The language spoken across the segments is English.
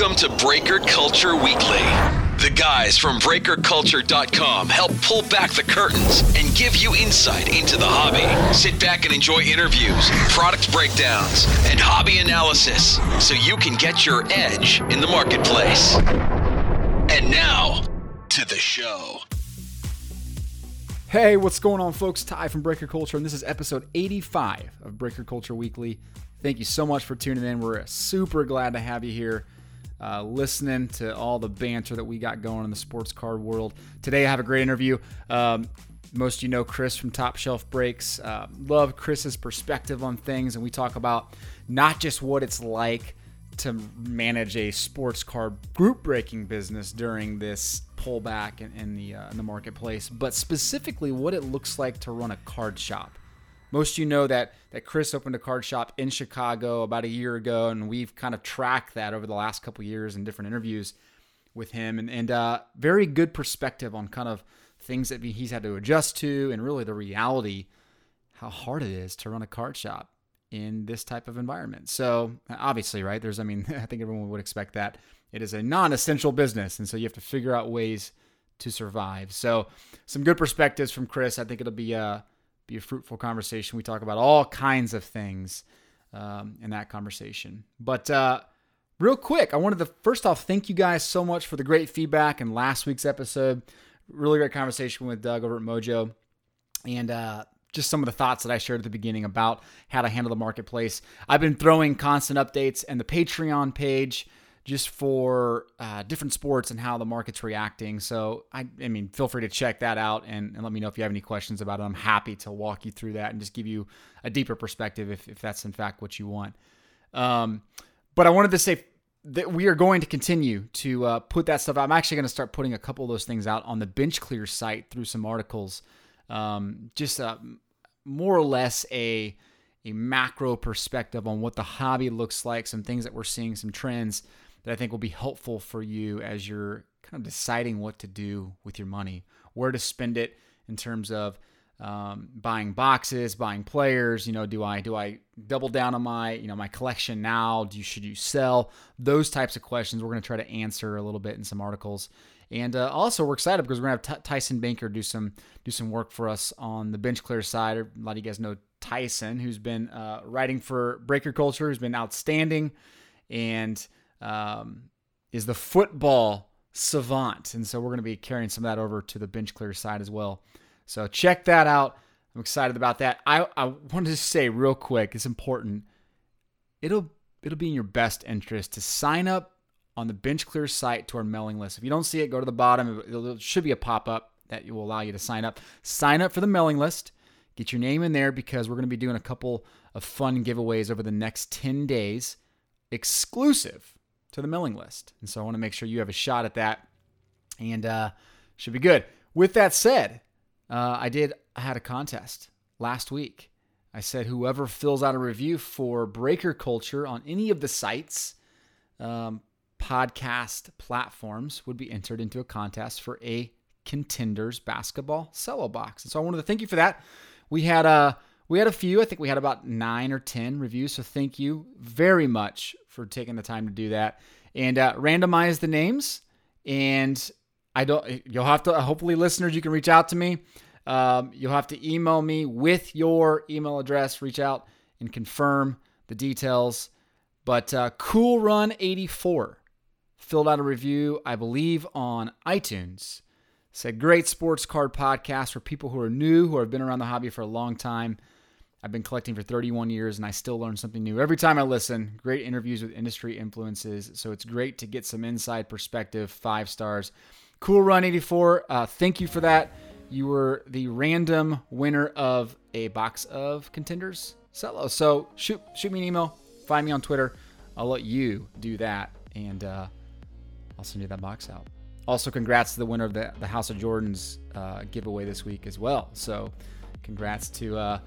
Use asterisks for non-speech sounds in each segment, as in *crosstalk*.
Welcome to Breaker Culture Weekly. The guys from BreakerCulture.com help pull back the curtains and give you insight into the hobby. Sit back and enjoy interviews, product breakdowns, and hobby analysis so you can get your edge in the marketplace. And now, to the show. Hey, what's going on, folks? Ty from Breaker Culture, and this is episode 85 of Breaker Culture Weekly. Thank you so much for tuning in. We're super glad to have you here, uh, listening to all the banter that we got going in the sports card world. Today, I have a great interview. Um, most of you know Chris from Top Shelf Breaks. Uh, love Chris's perspective on things, and we talk about not just what it's like to manage a sports card group breaking business during this pullback in, in the uh, in the marketplace, but specifically what it looks like to run a card shop. Most of you know that that Chris opened a card shop in Chicago about a year ago, and we've kind of tracked that over the last couple years in different interviews with him, and and uh, very good perspective on kind of things that he's had to adjust to, and really the reality how hard it is to run a card shop in this type of environment. So obviously, right? There's, I mean, *laughs* I think everyone would expect that it is a non-essential business, and so you have to figure out ways to survive. So some good perspectives from Chris. I think it'll be a be a fruitful conversation. We talk about all kinds of things um, in that conversation. But uh, real quick, I wanted to first off thank you guys so much for the great feedback in last week's episode. Really great conversation with Doug over at Mojo, and uh, just some of the thoughts that I shared at the beginning about how to handle the marketplace. I've been throwing constant updates and the Patreon page just for uh, different sports and how the market's reacting. So, I, I mean, feel free to check that out and, and, let me know if you have any questions about it. I'm happy to walk you through that and just give you a deeper perspective if, if that's in fact what you want. Um, but I wanted to say that we are going to continue to uh, put that stuff out. I'm actually going to start putting a couple of those things out on the Bench Clear site through some articles. Um, just uh, more or less a a macro perspective on what the hobby looks like, some things that we're seeing, some trends that I think will be helpful for you as you're kind of deciding what to do with your money, where to spend it in terms of um, buying boxes, buying players. You know, do I do I double down on my you know my collection now? Do you should you sell? Those types of questions we're going to try to answer a little bit in some articles. And uh, also, we're excited because we're gonna have T- Tyson Banker do some do some work for us on the bench clear side. A lot of you guys know Tyson, who's been uh, writing for Breaker Culture, who's been outstanding, and um, is the football savant. And so we're going to be carrying some of that over to the bench clear side as well. So check that out. I'm excited about that. I, I wanted to say real quick, it's important. It'll it'll be in your best interest to sign up on the bench clear site to our mailing list. If you don't see it, go to the bottom. It should be a pop up that will allow you to sign up. Sign up for the mailing list. Get your name in there because we're going to be doing a couple of fun giveaways over the next 10 days exclusive to the mailing list. And so I want to make sure you have a shot at that and uh, should be good. With that said, uh, I did, I had a contest last week. I said whoever fills out a review for Breaker Culture on any of the sites, um, podcast platforms would be entered into a contest for a contenders basketball cello box. And so I wanted to thank you for that. We had a uh, we had a few. I think we had about nine or ten reviews. So thank you very much for taking the time to do that and uh, randomize the names. And I don't. You'll have to. Hopefully, listeners, you can reach out to me. Um, you'll have to email me with your email address. Reach out and confirm the details. But uh, Cool Run 84 filled out a review, I believe, on iTunes. Said great sports card podcast for people who are new, who have been around the hobby for a long time. I've been collecting for 31 years and I still learn something new every time I listen. Great interviews with industry influences. So it's great to get some inside perspective. Five stars. Cool Run 84. Uh, thank you for that. You were the random winner of a box of contenders cello. So shoot shoot me an email. Find me on Twitter. I'll let you do that, and uh, I'll send you that box out. Also, congrats to the winner of the, the House of Jordans uh, giveaway this week as well. So, congrats to uh,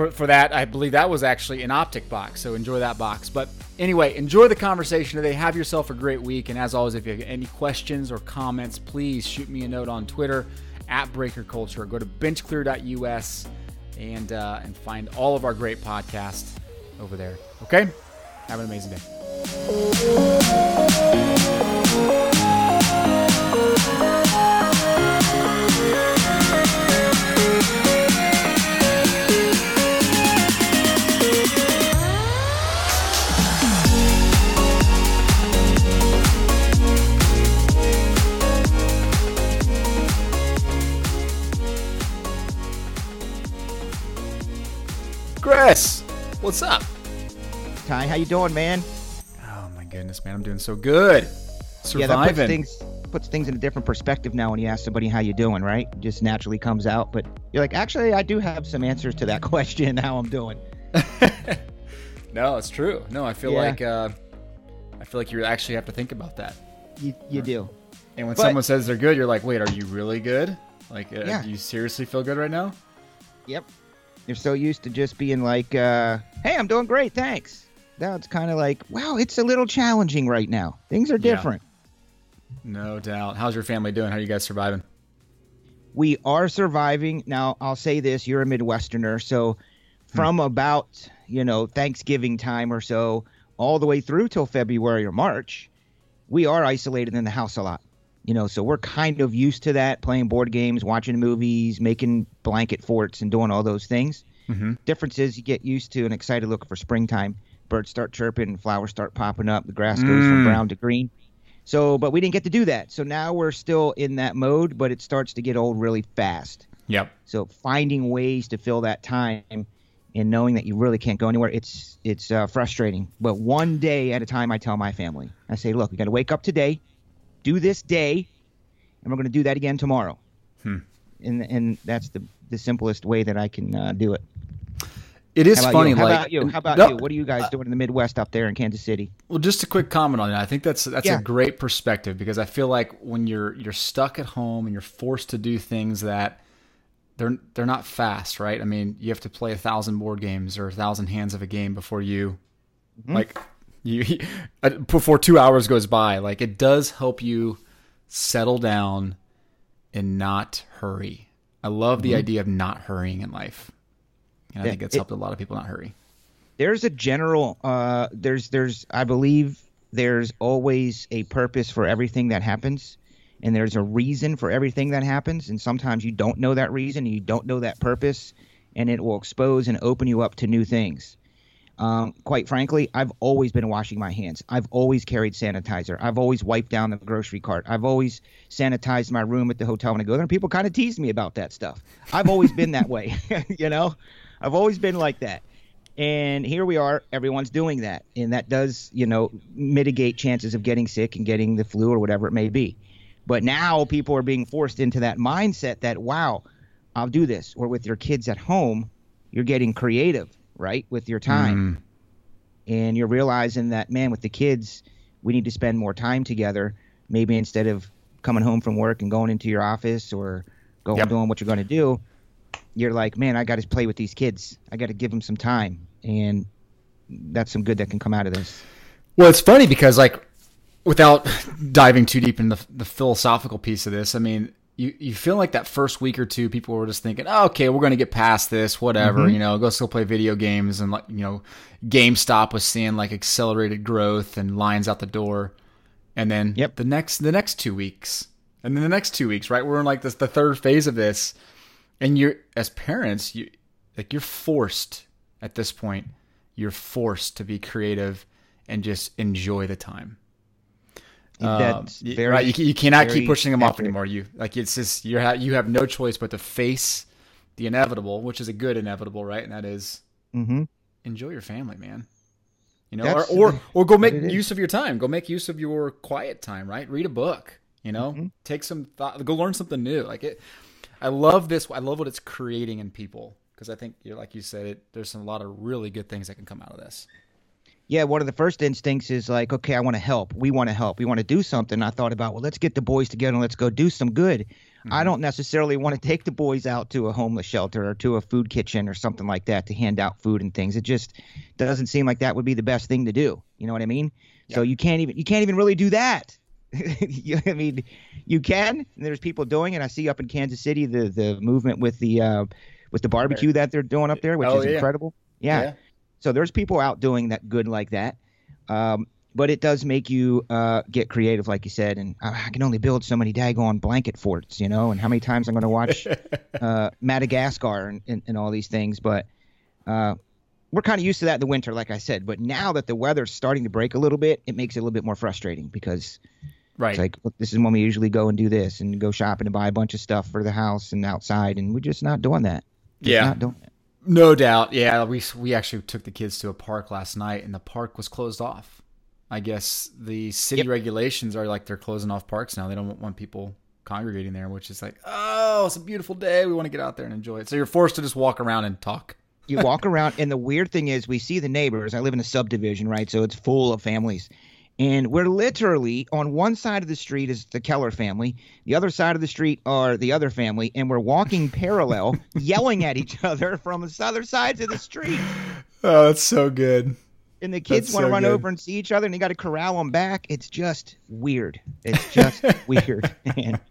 for, for that. I believe that was actually an optic box, so enjoy that box. But anyway, enjoy the conversation today. Have yourself a great week. And as always, if you have any questions or comments, please shoot me a note on Twitter at Breaker Culture. Go to benchclear.us and uh, and find all of our great podcasts over there. Okay, have an amazing day. What's up? Ty, how you doing, man? Oh my goodness, man, I'm doing so good. Surviving. Yeah, that puts things puts things in a different perspective now when you ask somebody how you doing, right? It just naturally comes out. But you're like, actually, I do have some answers to that *laughs* question. How I'm doing. *laughs* no, it's true. No, I feel yeah. like uh, I feel like you actually have to think about that. You you do. And when but, someone says they're good, you're like, wait, are you really good? Like, uh, yeah. do you seriously feel good right now? Yep. You're so used to just being like, uh, hey, I'm doing great, thanks. Now it's kind of like, wow, it's a little challenging right now. Things are different. Yeah. No doubt. How's your family doing? How are you guys surviving? We are surviving. Now, I'll say this you're a Midwesterner. So, from hmm. about, you know, Thanksgiving time or so, all the way through till February or March, we are isolated in the house a lot. You know, so we're kind of used to that, playing board games, watching movies, making blanket forts, and doing all those things. Mm-hmm. Difference is you get used to and excited looking for springtime. Birds start chirping, flowers start popping up, the grass goes mm. from brown to green. So, but we didn't get to do that. So now we're still in that mode, but it starts to get old really fast. Yep. So finding ways to fill that time and knowing that you really can't go anywhere, it's it's uh, frustrating. But one day at a time, I tell my family, I say, look, we got to wake up today, do this day, and we're going to do that again tomorrow. Hmm. And and that's the the simplest way that I can uh, do it. It is funny. You? How like, about you? How about no, you? What are you guys doing in the Midwest up there in Kansas City? Well, just a quick comment on that. I think that's that's yeah. a great perspective because I feel like when you're you're stuck at home and you're forced to do things that they're they're not fast, right? I mean, you have to play a thousand board games or a thousand hands of a game before you mm-hmm. like you uh, before two hours goes by. Like it does help you settle down and not hurry. I love the mm-hmm. idea of not hurrying in life. And I think it's it, helped a lot of people not hurry. There's a general uh there's there's I believe there's always a purpose for everything that happens and there's a reason for everything that happens and sometimes you don't know that reason and you don't know that purpose and it will expose and open you up to new things um, quite frankly i've always been washing my hands. I've always carried sanitizer. I've always wiped down the grocery cart. I've always sanitized my room at the hotel when i go there and people kind of tease me about that stuff. I've always been that way *laughs* you know? I've always been like that. And here we are everyone's doing that and that does you know mitigate chances of getting sick and getting the flu or whatever it may be. But now people are being forced into that mindset that, wow, I'll do this. Or with your kids at home, you're getting creative, right, with your time. Mm. And you're realizing that, man, with the kids, we need to spend more time together. Maybe instead of coming home from work and going into your office or going yep. doing what you're going to do, you're like, man, I got to play with these kids. I got to give them some time. And that's some good that can come out of this. Well, it's funny because, like, without diving too deep into the, the philosophical piece of this, I mean, you, you feel like that first week or two, people were just thinking, oh, okay, we're going to get past this, whatever, mm-hmm. you know, go still play video games. And, like, you know, GameStop was seeing like accelerated growth and lines out the door. And then yep. the next, the next two weeks, and then the next two weeks, right? We're in like this, the third phase of this. And you're, as parents, you, like, you're forced at this point, you're forced to be creative and just enjoy the time. Um, very, right. You, you cannot keep pushing them accurate. off anymore. You like it's just you have you have no choice but to face the inevitable, which is a good inevitable, right? And that is, mm-hmm. enjoy your family, man. You know, or or, or go make use of your time. Go make use of your quiet time, right? Read a book. You know, mm-hmm. take some thought. Go learn something new. Like it. I love this. I love what it's creating in people because I think, like you said, it, there's some, a lot of really good things that can come out of this yeah, one of the first instincts is like, okay, I want to help. We want to help. We want to do something. I thought about, well, let's get the boys together and let's go do some good. Mm-hmm. I don't necessarily want to take the boys out to a homeless shelter or to a food kitchen or something like that to hand out food and things. It just doesn't seem like that would be the best thing to do. You know what I mean? Yeah. So you can't even you can't even really do that. *laughs* I mean, you can. there's people doing it. I see up in Kansas City the the movement with the uh, with the barbecue that they're doing up there, which oh, is yeah. incredible. Yeah. yeah. So there's people out doing that good like that. Um, but it does make you uh, get creative, like you said. And I can only build so many daggone blanket forts, you know. And how many times I'm going to watch *laughs* uh, Madagascar and, and, and, all these things. But uh, we're kind of used to that in the winter, like I said. But now that the weather's starting to break a little bit, it makes it a little bit more frustrating because right. it's like, look, this is when we usually go and do this and go shopping and buy a bunch of stuff for the house and outside, and we're just not doing that. Just yeah. Not doing it No doubt. Yeah, we we actually took the kids to a park last night, and the park was closed off. I guess the city Yep. regulations are like they're closing off parks now. They don't want people congregating there, which is like, oh, it's a beautiful day. We want to get out there and enjoy it. So you're forced to just walk around and talk. You walk around, and the weird thing is, we see the neighbors. I live in a subdivision, right? So it's full of families. And we're literally on one side of the street is the Keller family, the other side of the street are the other family, and we're walking *laughs* parallel, yelling at each other from the other sides of the street. Oh, that's so good. And the kids That's want to so run good. over and see each other, and you got to corral them back. It's just weird. It's just *laughs* weird. man. *laughs*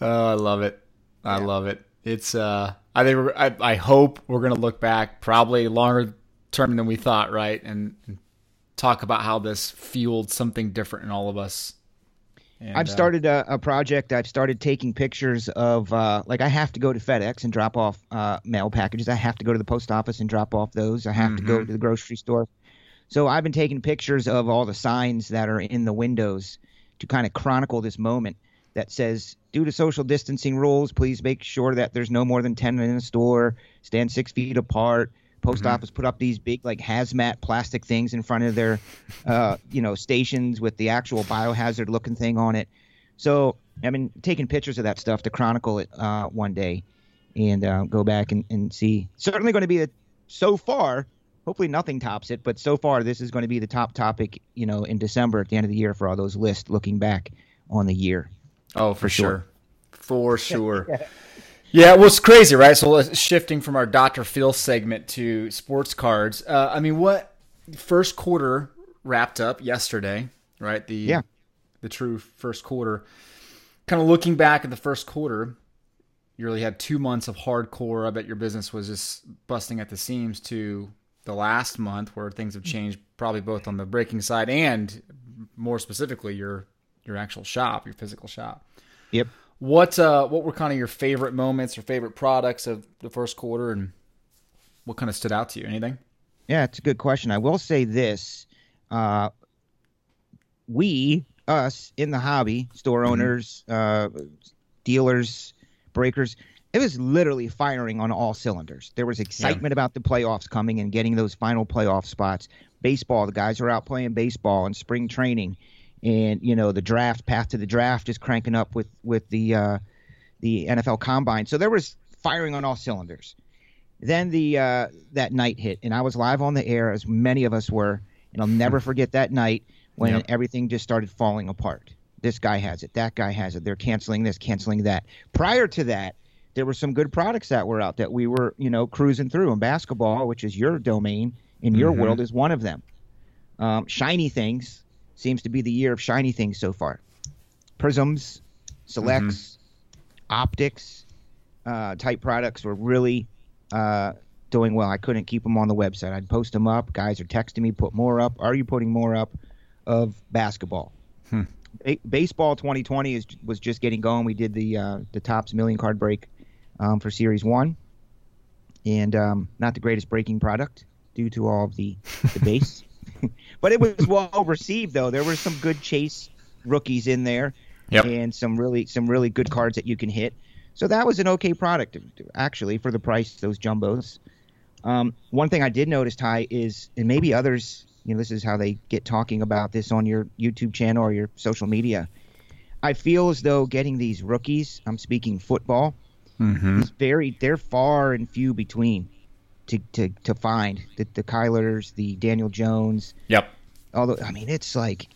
Oh, I love it. I love it. It's uh I think I I hope we're going to look back probably longer term than we thought, right? And, and talk about how this fueled something different in all of us. And, I've uh, started a, a project. I've started taking pictures of uh, like I have to go to FedEx and drop off uh, mail packages. I have to go to the post office and drop off those. I have to go to the grocery store. So I've been taking pictures of all the signs that are in the windows to kind of chronicle this moment that says, due to social distancing rules, please make sure that there's no more than 10 in a store, stand six feet apart. Post office put up these big like hazmat plastic things in front of their, uh, you know, stations with the actual biohazard looking thing on it. So I mean, taking pictures of that stuff to chronicle it uh, one day and uh, go back and, and see. Certainly going to be a, so far. Hopefully nothing tops it, but so far this is going to be the top topic, you know, in December at the end of the year for all those lists looking back on the year. Oh, for, sure. sure. For *laughs* sure. Yeah, well, it's crazy, right? So shifting from our Dr. Phil segment to sports cards. Uh, I mean, what first quarter wrapped up yesterday, right? The Yeah. the true first quarter. Kind of looking back at the first quarter, you really had two months of hardcore. I bet your business was just busting at the seams to the last month where things have changed, probably both on the breaking side and more specifically your your actual shop, your physical shop. Yep. What uh, what were kind of your favorite moments or favorite products of the first quarter, and what kind of stood out to you? Anything? Yeah, it's a good question. I will say this: uh, we, us in the hobby, store owners, uh, dealers, breakers, it was literally firing on all cylinders. There was excitement about the playoffs coming and getting those final playoff spots. Baseball, the guys are out playing baseball and spring training, and you know the draft, path to the draft is cranking up with with the uh, the NFL Combine. So there was firing on all cylinders. Then the uh, that night hit, and I was live on the air, as many of us were, and I'll never *laughs* forget that night when Yep. everything just started falling apart. This guy has it, that guy has it. They're canceling this, canceling that. Prior to that, there were some good products that were out that we were, you know, cruising through. And basketball, which is your domain in your world, is one of them. Um, shiny things seems to be the year of shiny things so far. Prisms, selects, optics, uh, type products were really uh, doing well. I couldn't keep them on the website. I'd post them up. Guys are texting me, put more up. Are you putting more up of basketball? Ba- baseball 2020 is was just getting going. We did the uh, the Topps million card break um, for Series One, and um, not the greatest breaking product due to all of the the base, *laughs* but it was well received though. There were some good chase rookies in there, Yep. and some really some really good cards that you can hit. So that was an okay product actually for the price those jumbos. Um, one thing I did notice, Ty, is and maybe others, you know, this is how they get talking about this on your YouTube channel or your social media. I feel as though getting these rookies, I'm speaking football, Mm-hmm. is very they're far and few between to to, to find the the Kylers, the Daniel Jones, Yep. Although I mean it's like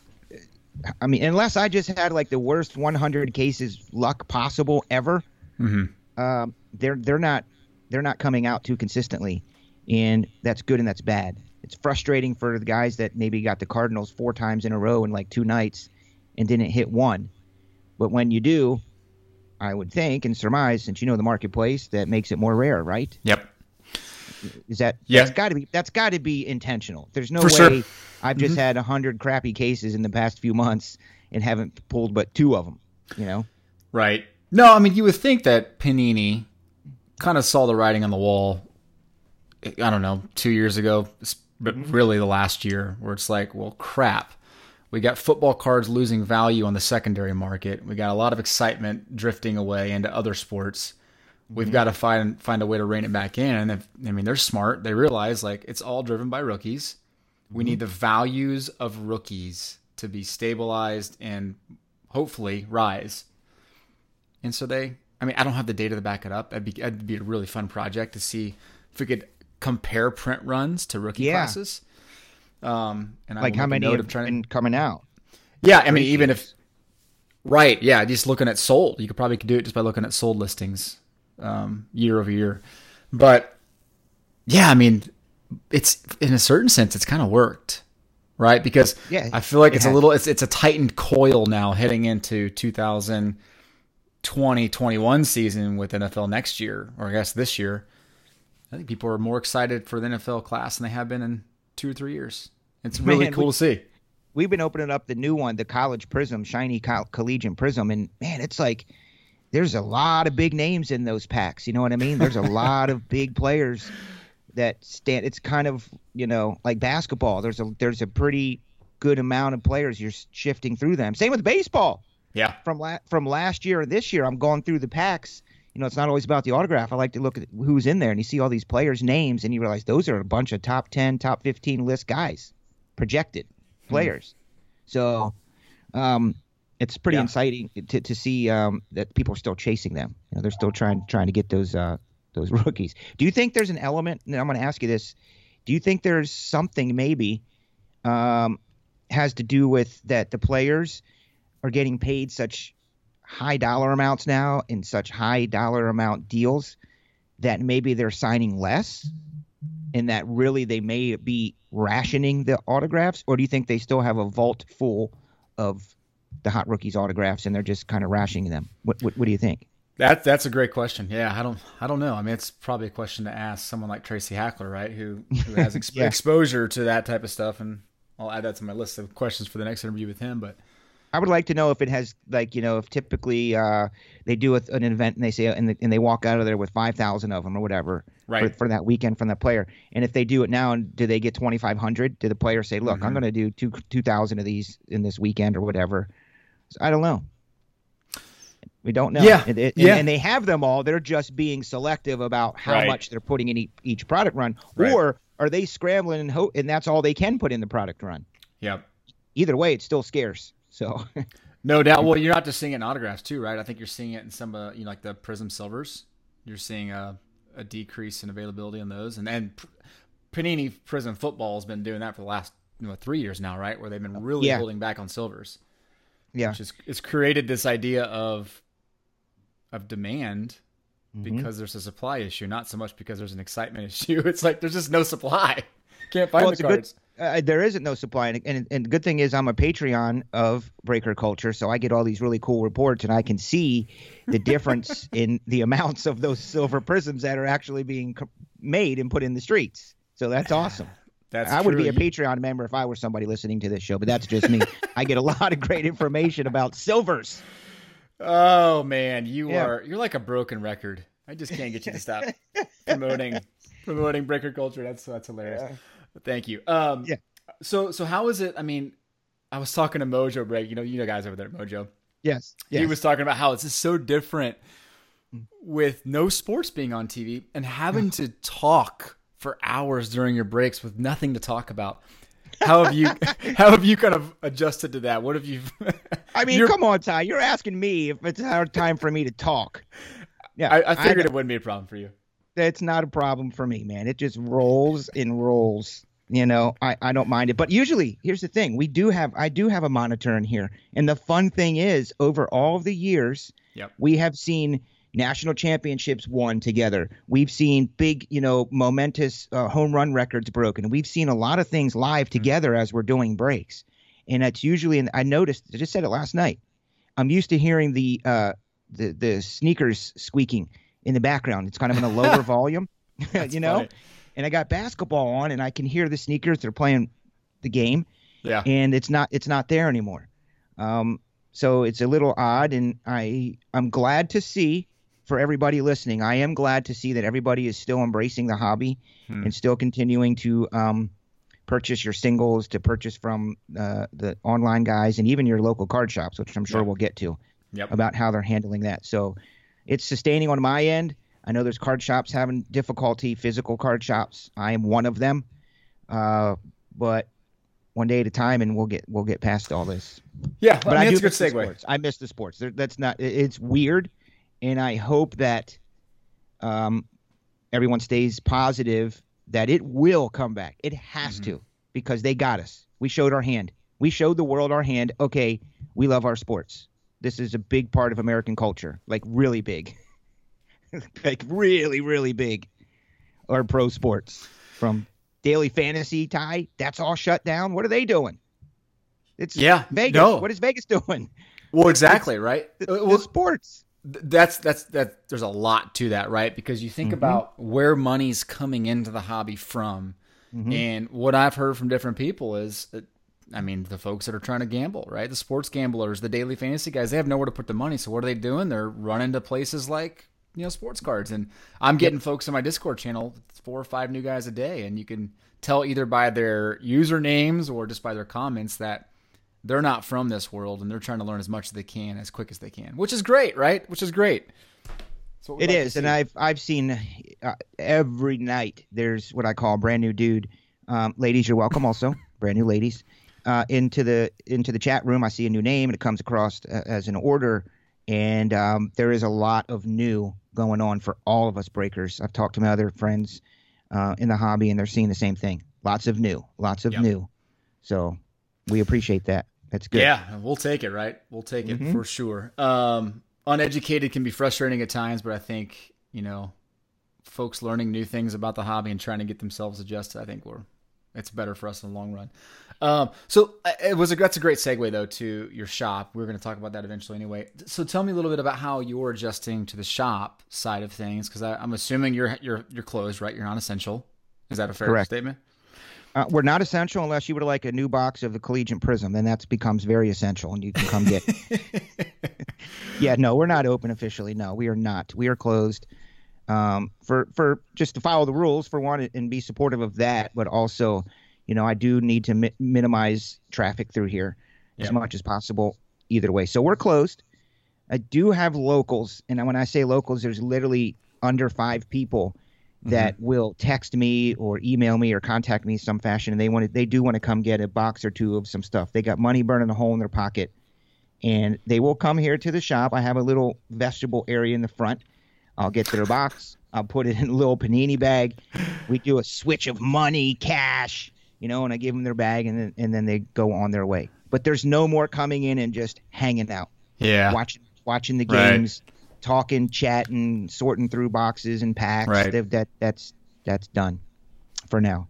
I mean unless I just had like the worst 100 cases luck possible ever, Mm-hmm. um, they're they're not they're not coming out too consistently, and that's good and that's bad. It's frustrating for the guys that maybe got the Cardinals four times in a row in like two nights and didn't hit one, but when you do, I would think and surmise since you know the marketplace that makes it more rare, right? Yep. Is that Yeah. That's got to be that's got to be intentional. There's no For way sure. Mm-hmm. I've just had a hundred crappy cases in the past few months and haven't pulled but two of them. You know. Right. No, I mean you would think that Panini kind of saw the writing on the wall. I don't know, two years ago, but really the last year, where it's like, well, crap. We got football cards losing value on the secondary market. We got a lot of excitement drifting away into other sports. We've got to find find a way to rein it back in. And if, I mean, they're smart. They realize like it's all driven by rookies. We need the values of rookies to be stabilized and hopefully rise. And so they, I mean, I don't have the data to back it up. That'd be, that'd be a really fun project to see if we could compare print runs to rookie Yeah. classes. Um, and Like how many have trying been coming out? yeah, I mean, even if right, yeah, just looking at sold, you could probably do it just by looking at sold listings um, year over year. But yeah, I mean, it's in a certain sense, it's kind of worked, right? Because Yeah, I feel like it it's a little, it's it's a tightened coil now heading into 2020 21 season with NFL next year, or I guess this year. I think people are more excited for the NFL class than they have been in two or three years. It's really Man, cool we- to see. We've been opening up the new one, the College Prism, shiny col- collegiate prism, and man, it's like there's a lot of big names in those packs. You know what I mean? There's a *laughs* lot of big players that stand. It's kind of you know like basketball. There's a there's a pretty good amount of players. You're shifting through them. Same with baseball. Yeah. from la- from last year and this year, I'm going through the packs. You know, it's not always about the autograph. I like to look at who's in there, and you see all these players' names, and you realize those are a bunch of top ten, top fifteen list guys, projected players. So, um, it's pretty Yeah. exciting to, to see um, that people are still chasing them. You know, they're still trying trying to get those uh, those *laughs* rookies. Do you think there's an element? And I'm going to ask you this: Do you think there's something maybe um, has to do with that the players are getting paid such high dollar amounts now in such high dollar amount deals that maybe they're signing less and that really they may be rationing the autographs or do you think they still have a vault full of the hot rookies autographs and they're just kind of rashing them what, what, what do you think That that's a great question. Yeah, I don't I don't know. I mean, it's probably a question to ask someone like Tracy Hackler, right? Who who has *laughs* ex- Yeah. exposure to that type of stuff, and I'll add that to my list of questions for the next interview with him. But I would like to know if it has like you know if typically uh, they do a, an event and they say and, the, and they walk out of there with five thousand of them or whatever Right. for, for that weekend from that player and if they do it now and do they get twenty five hundred? Do the player say, look, Mm-hmm. I'm going to do two two thousand of these in this weekend or whatever? So I don't know. We don't know. Yeah, And, and- yeah. and they have them all. They're just being selective about how Right. much they're putting in each, each product run, Right. or are they scrambling and hope and that's all they can put in the product run? yeah, Either way, it's still scarce. So. *laughs* no doubt. Well, you're not just seeing it in autographs too, right? I think you're seeing it in some of uh, you know like the Prism Silvers. You're seeing a, a decrease in availability on those, and then Panini Prism Football has been doing that for the last you know, three years now, right? Where they've been really Yeah. holding back on silvers. Yeah. which is it's created this idea of of demand Mm-hmm. because there's a supply issue, not so much because there's an excitement *laughs* issue. It's like there's just no supply. *laughs* Can't find Well, the cards. good. Uh, there isn't no supply, and, and and the good thing is I'm a Patreon of Breaker Culture, so I get all these really cool reports, and I can see the difference *laughs* in the amounts of those silver prisms that are actually being made and put in the streets. So that's awesome. That's I would true. be a Patreon member if I were somebody listening to this show, but that's just me. I get a *laughs* lot of great information about silvers. Oh man, you Yeah. are you're like a broken record. I just can't get you to stop promoting *laughs* promoting breaker culture. That's that's hilarious. Thank you. Um Yeah. so so how is it? I mean, I was talking to Mojo Break, you know, you know guys over there Mojo. Yes. He was talking about how it's just so different with no sports being on TV and having to talk for hours during your breaks with nothing to talk about. How have you *laughs* how have you kind of adjusted to that? What have you *laughs* I mean, come on, Ty. You're asking me if it's hard time for me to talk. Yeah, I, I figured know. it wouldn't be a problem for you. that's not a problem for me, man. It just rolls and rolls. You know, I, I don't mind it. But usually, here's the thing: we do have I do have a monitor in here, and the fun thing is, over all of the years, Yep. we have seen national championships won together. We've seen big, you know, momentous uh, home run records broken. We've seen a lot of things live together as we're doing breaks, and that's usually. And I noticed, I just said it last night. I'm used to hearing the uh, the the sneakers squeaking in the background. It's kind of in a lower *laughs* volume, *laughs* you know. funny. And I got basketball on, and I can hear the sneakers. They're playing the game, Yeah. and it's not it's not there anymore. Um, so it's a little odd, and I I'm glad to see for everybody listening. I am glad to see that everybody is still embracing the hobby Hmm. and still continuing to um, purchase your singles, to purchase from uh, the online guys, and even your local card shops, which I'm sure Yeah. we'll get to Yep. about how they're handling that. So it's sustaining on my end. I know there's card shops having difficulty, physical card shops. I am one of them. Uh, but one day at a time, and we'll get we'll get past all this. Yeah, But I mean, do it's a good miss the segue. sports. I miss the sports. That's not. It's weird, and I hope that um, everyone stays positive that it will come back. It has Mm-hmm. to because they got us. We showed our hand. We showed the world our hand. Okay, we love our sports. This is a big part of American culture, like really big, *laughs* like really, really big. Our pro sports from daily fantasy tie. That's all shut down. What are they doing? It's Yeah, Vegas. no. What is Vegas *laughs* doing? Well, exactly, right? The, Uh, the well, sports. Th- that's that's that. There's a lot to that, right? Because you think mm-hmm. about where money's coming into the hobby from, mm-hmm. and what I've heard from different people is, that, I mean, the folks that are trying to gamble, right? The sports gamblers, the daily fantasy guys, they have nowhere to put the money. So what are they doing? They're running to places like you know sports cards, and I'm getting folks in my Discord channel, four or five new guys a day, and you can tell either by their usernames or just by their comments that they're not from this world and they're trying to learn as much as they can as quick as they can, which is great, right? Which is great. What It is, and. I've I've seen uh, every night. There's what I call a brand new dude. Um, ladies, you're welcome. Also, *laughs* brand new ladies uh, into the into the chat room. I see a new name, and it comes across uh, as an order. And um, there is a lot of new going on for all of us breakers. I've talked to my other friends uh, in the hobby, and they're seeing the same thing. Lots of new, lots of Yep. new. So we appreciate that. That's good. Yeah, we'll take it, right? We'll take it Mhm. for sure. Um, uneducated can be frustrating at times, but I think you know, folks learning new things about the hobby and trying to get themselves adjusted. I think we're it's better for us in the long run. Um, so it was a that's a great segue though to your shop. We are going to talk about that eventually anyway. So tell me a little bit about how you're adjusting to the shop side of things because I'm assuming you're you're you're closed, right? You're non-essential. Is that a fair Correct. statement? Uh, we're not essential unless you would like a new box of the Collegiate Prism. Then that becomes very essential, and you can come get. *laughs* yeah, no, we're not open officially. No, we are not. We are closed. Um, for for just to follow the rules for one and be supportive of that, but also, you know, I do need to mi- minimize traffic through here as Yep. much as possible. Either way, so we're closed. I do have locals, and when I say locals, there's literally under five people that mm-hmm. will text me or email me or contact me some fashion and they want to, they do want to come get a box or two of some stuff. They got money burning a hole in their pocket and they will come here to the shop. I have a little vegetable area in the front. I'll get their box. I'll put it in a little panini bag. We do a switch of money, cash, you know, and I give them their bag and then and then they go on their way. But there's no more coming in and just hanging out Yeah. watching watching the Right. Talking, chatting, sorting through boxes and packs. Right. They've- That that's that's done for now.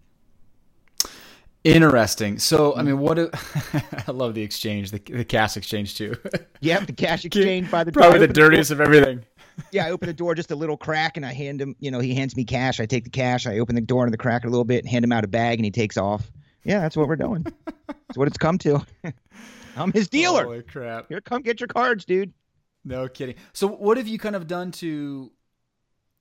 Interesting. So, I mean, mm. what? Do, *laughs* I love the exchange, the, the cash exchange too. *laughs* Yep, the cash *laughs* exchange by the Probably the dirtiest of everything. yeah, I open the door just a little crack and I hand him. You know, he hands me cash. I take the cash. I open the door into the crack a little bit and hand him out a bag and he takes off. Yeah, that's what we're doing. that's what it's come to. I'm his dealer. Holy crap! Here, come get your cards, dude. No kidding. So, what have you kind of done to,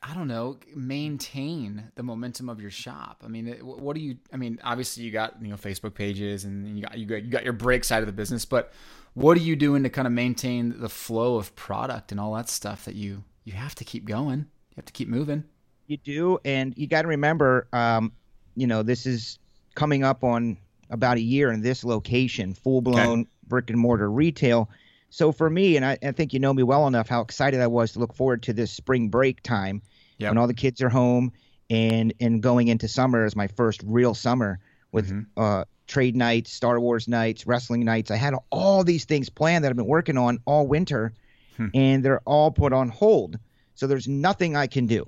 I don't know, maintain the momentum of your shop? I mean, what do you? I mean, obviously you got you know Facebook pages and you got you got you got your break side of the business, but what are you doing to kind of maintain the flow of product and all that stuff that you you have to keep going? You have to keep moving. You do, and you got to remember, um, you know, this is coming up on about a year in this location, full blown brick and mortar retail. So for me, and I, I think you know me well enough, how excited I was to look forward to this spring break time Yep. when all the kids are home, and and going into summer is my first real summer with Mhm. uh, trade nights, Star Wars nights, wrestling nights. I had all these things planned that I've been working on all winter, Hmm. and they're all put on hold. So there's nothing I can do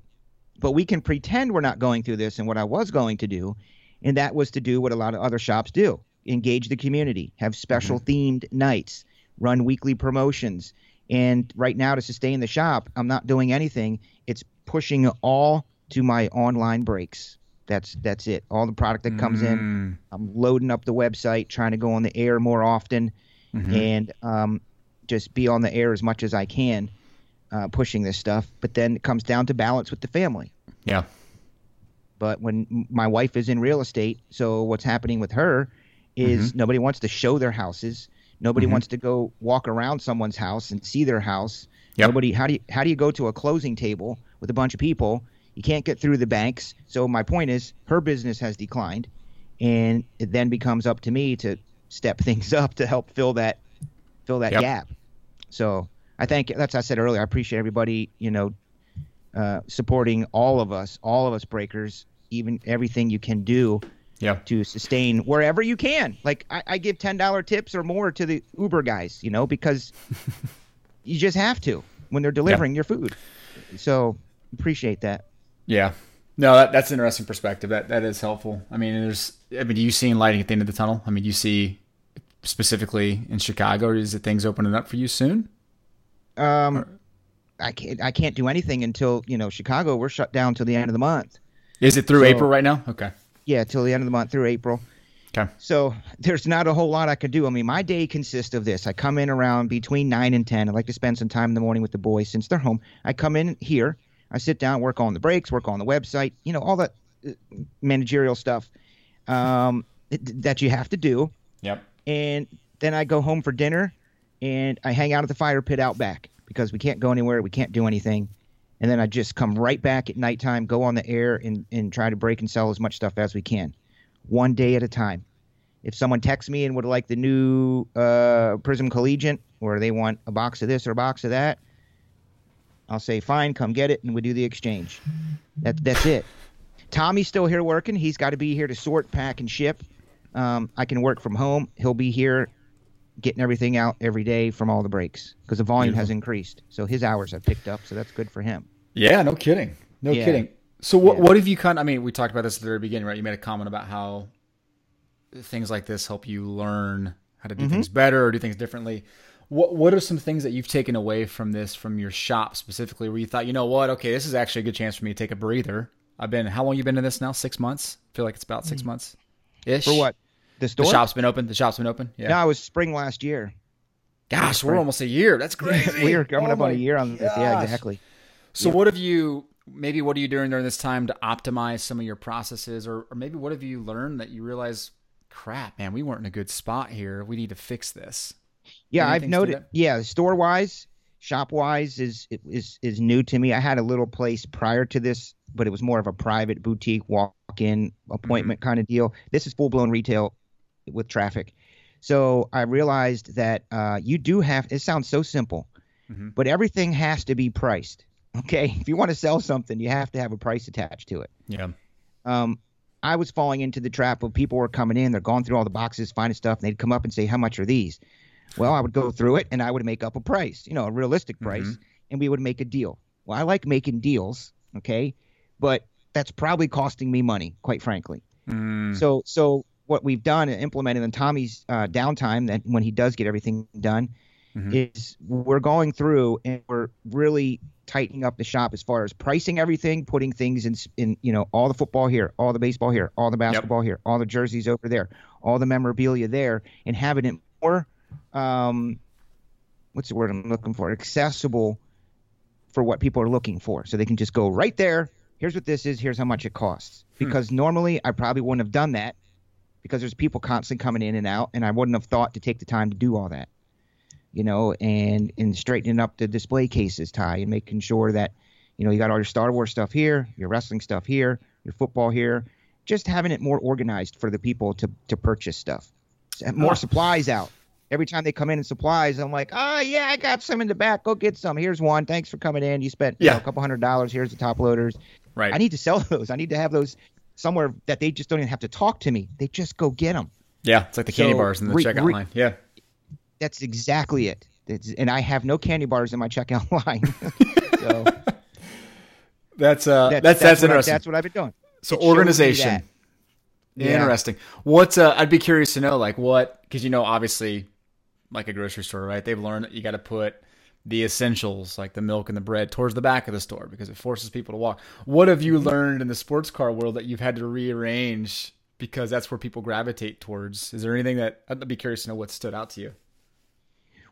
but we can pretend we're not going through this and what I was going to do and that was to do what a lot of other shops do engage the community have special themed nights run weekly promotions and right now to sustain the shop I'm not doing anything it's pushing all to my online breaks that's that's it all the product that comes in Mm. I'm loading up the website trying to go on the air more often Mhm. and um, just be on the air as much as I can, uh, pushing this stuff. But then it comes down to balance with the family. Yeah. But when my wife is in real estate, so what's happening with her is Mm-hmm. nobody wants to show their houses Nobody Mhm. wants to go walk around someone's house and see their house. Yep. Nobody. How do you how do you go to a closing table with a bunch of people? You can't get through the banks. So my point is, her business has declined, and it then becomes up to me to step *laughs* things up to help fill that fill that Yep. gap. So I think that's I said earlier. I appreciate everybody, you know, uh, supporting all of us, all of us breakers, even everything you can do Yeah. to sustain wherever you can. Like I, I give ten dollar tips or more to the Uber guys, you know, because *laughs* you just have to when they're delivering your food. So appreciate that. Yeah. No, that, that's an interesting perspective. That that is helpful. I mean, there's. I mean, do you see lighting at the end of the tunnel? I mean, do you see specifically in Chicago, is it things opening up for you soon? Um, I can't I can't do anything until you know Chicago. We're shut down till the end of the month. Is it through So- April right now? Okay. Yeah, till the end of the month through April. Okay. So there's not a whole lot I could do. I mean, my day consists of this. I come in around between nine and ten. I like to spend some time in the morning with the boys since they're home. I come in here. I sit down, work on the breaks, work on the website. You know, all that uh, managerial stuff um, that you have to do. Yep. And then I go home for dinner, and I hang out at the fire pit out back because we can't go anywhere. We can't do anything. And then I just come right back at nighttime, go on the air, and, and try to break and sell as much stuff as we can, one day at a time. If someone texts me and would like the new uh, Prism Collegiate, or they want a box of this or a box of that, I'll say, fine, come get it, and we do the exchange. That, that's it. Tommy's still here working. He's got to be here to sort, pack, and ship. Um, I can work from home. He'll be here getting everything out every day from all the breaks because the volume has increased. So his hours have picked up. So that's good for him. Yeah. No kidding. No Yeah. kidding. So what Yeah. what have you kind? I mean, we talked about this at the very beginning, right? You made a comment about how things like this help you learn how to do Mm-hmm. things better or do things differently. What what are some things that you've taken away from this from your shop specifically, where you thought, you know what, okay, this is actually a good chance for me to take a breather. I've been how long you been in this now? Six months. I feel like it's about six months. Ish. For what? The The shop's been open. The shop's been open. Yeah. No, it was spring last year. Gosh, we're almost a year. That's *laughs* crazy. we are coming Oh up on a year on this. Yeah, exactly. So what have you maybe what are you doing during this time to optimize some of your processes or, or maybe what have you learned that you realize crap man we weren't in a good spot here we need to fix this Yeah, I've noted. Yeah, store wise, shop wise is is is new to me. I had a little place prior to this, but it was more of a private boutique walk in appointment Mm-hmm. kind of deal. This is full blown retail with traffic. So I realized that uh, you do have. It sounds so simple, Mhm. but everything has to be priced. Okay, *laughs* if you want to sell something, you have to have a price attached to it. yeah um, I was falling into the trap of people were coming in, they're going through all the boxes, finding stuff, and they'd come up and say, "How much are these?" Well, I would go through it and I would make up a price, you know, a realistic price, and we would make a deal. Well, I like making deals, okay, but that's probably costing me money, quite frankly. Mm, So, so what we've done and implemented in Tommy's uh, downtime, that when he does get everything done, Mhm. is we're going through and we're really tightening up the shop as far as pricing everything, putting things in, in you know, all the football here, all the baseball here, all the basketball here, all the jerseys over there, all the memorabilia there, and having it more, um, what's the word I'm looking for, accessible for what people are looking for, so they can just go right there. Here's what this is. Here's how much it costs. Because normally I probably wouldn't have done that because there's people constantly coming in and out, and I wouldn't have thought to take the time to do all that. You know, and and straightening up the display cases, Ty, and making sure that you know you got all your Star Wars stuff here, your wrestling stuff here, your football here, just having it more organized for the people to to purchase stuff. More Ah. supplies out. Every time they come in and supplies, I'm like, oh yeah, I got some in the back. Go get some. Here's one. Thanks for coming in. You spent you Yeah. know, a couple hundred dollars. Here's the top loaders. right I need to sell *laughs* those. I need to have those somewhere that they just don't even have to talk to me. They just go get them. yeah it's like the candy So, bars in the re- checkout re- line yeah That's exactly it. It's, and I have no candy bars in my checkout *laughs* line. so that's uh that- that's that's, what I- interesting that's what I've been doing. so it organization. Yeah. Interesting. What's uh, I'd be curious to know, like, what because you know, obviously, like a grocery store, right? They've learned that you got to put the essentials, like the milk and the bread, towards the back of the store because it forces people to walk. What have you learned in the sports car world that you've had to rearrange because that's where people gravitate towards? Is there anything that I'd be curious to know what stood out to you?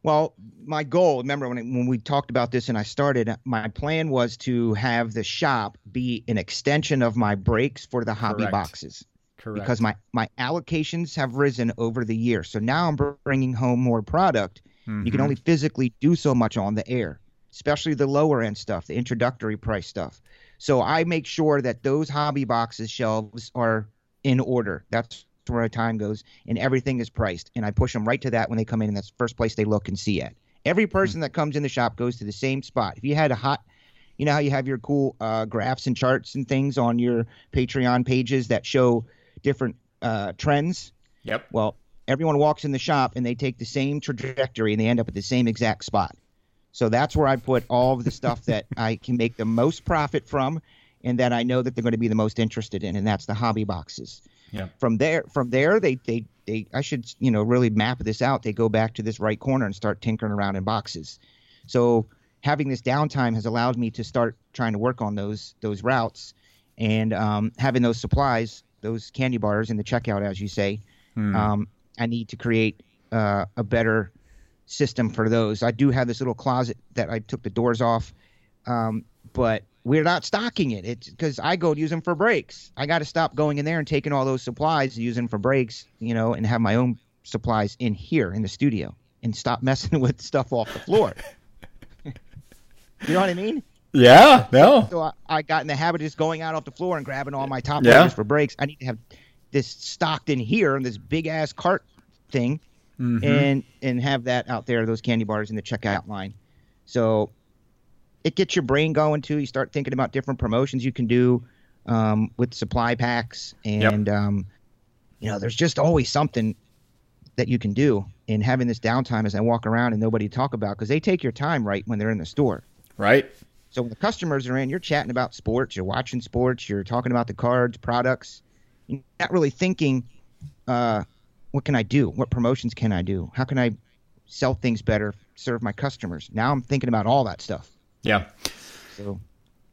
Well, my goal, remember when, when we talked about this and I started, my plan was to have the shop be an extension of my breaks for the hobby Correct. boxes. Correct. because my my allocations have risen over the year. So now I'm bringing home more product. You can Mhm. only physically do so much on the air, especially the lower end stuff, the introductory price stuff. So I make sure that those hobby boxes shelves are in order. That's where my time goes, and everything is priced. And I push them right to that when they come in, and that's the first place they look and see at. Every person that comes in the shop goes to the same spot. If you had a hot, you know how you have your cool uh, graphs and charts and things on your Patreon pages that show different uh, trends. Yep. Well, everyone walks in the shop and they take the same trajectory and they end up at the same exact spot. So that's where I put all of the stuff that *laughs* I can make the most profit from and that I know that they're going to be the most interested in and that's the hobby boxes. Yeah. From there from there they they they I should, you know, really map this out. They go back to this right corner and start tinkering around in boxes. So having this downtime has allowed me to start trying to work on those those routes and um, having those supplies, those candy bars in the checkout, as you say, Hmm. um, I need to create uh, a better system for those. I do have this little closet that I took the doors off, um, but we're not stocking it. It's because I go to use them for breaks. I got to stop going in there and taking all those supplies using them for breaks, you know, and have my own supplies in here in the studio and stop *laughs* messing with stuff off the floor. you know what I mean? yeah. No. So I, I got in the habit of just going out off the floor and grabbing all my top Yeah. for breaks. I need to have this stocked in here in this big ass cart thing, Mhm. and and have that out there, those candy bars in the checkout line. So it gets your brain going too. You start thinking about different promotions you can do um, with supply packs, and um, you know, there's just always something that you can do. And having this downtime as I walk around and nobody talk about because they take your time right when they're in the store. right. So when the customers are in, you're chatting about sports, you're watching sports, you're talking about the cards, products. You're not really thinking, uh, what can I do? What promotions can I do? How can I sell things better, serve my customers? Now I'm thinking about all that stuff. Yeah. So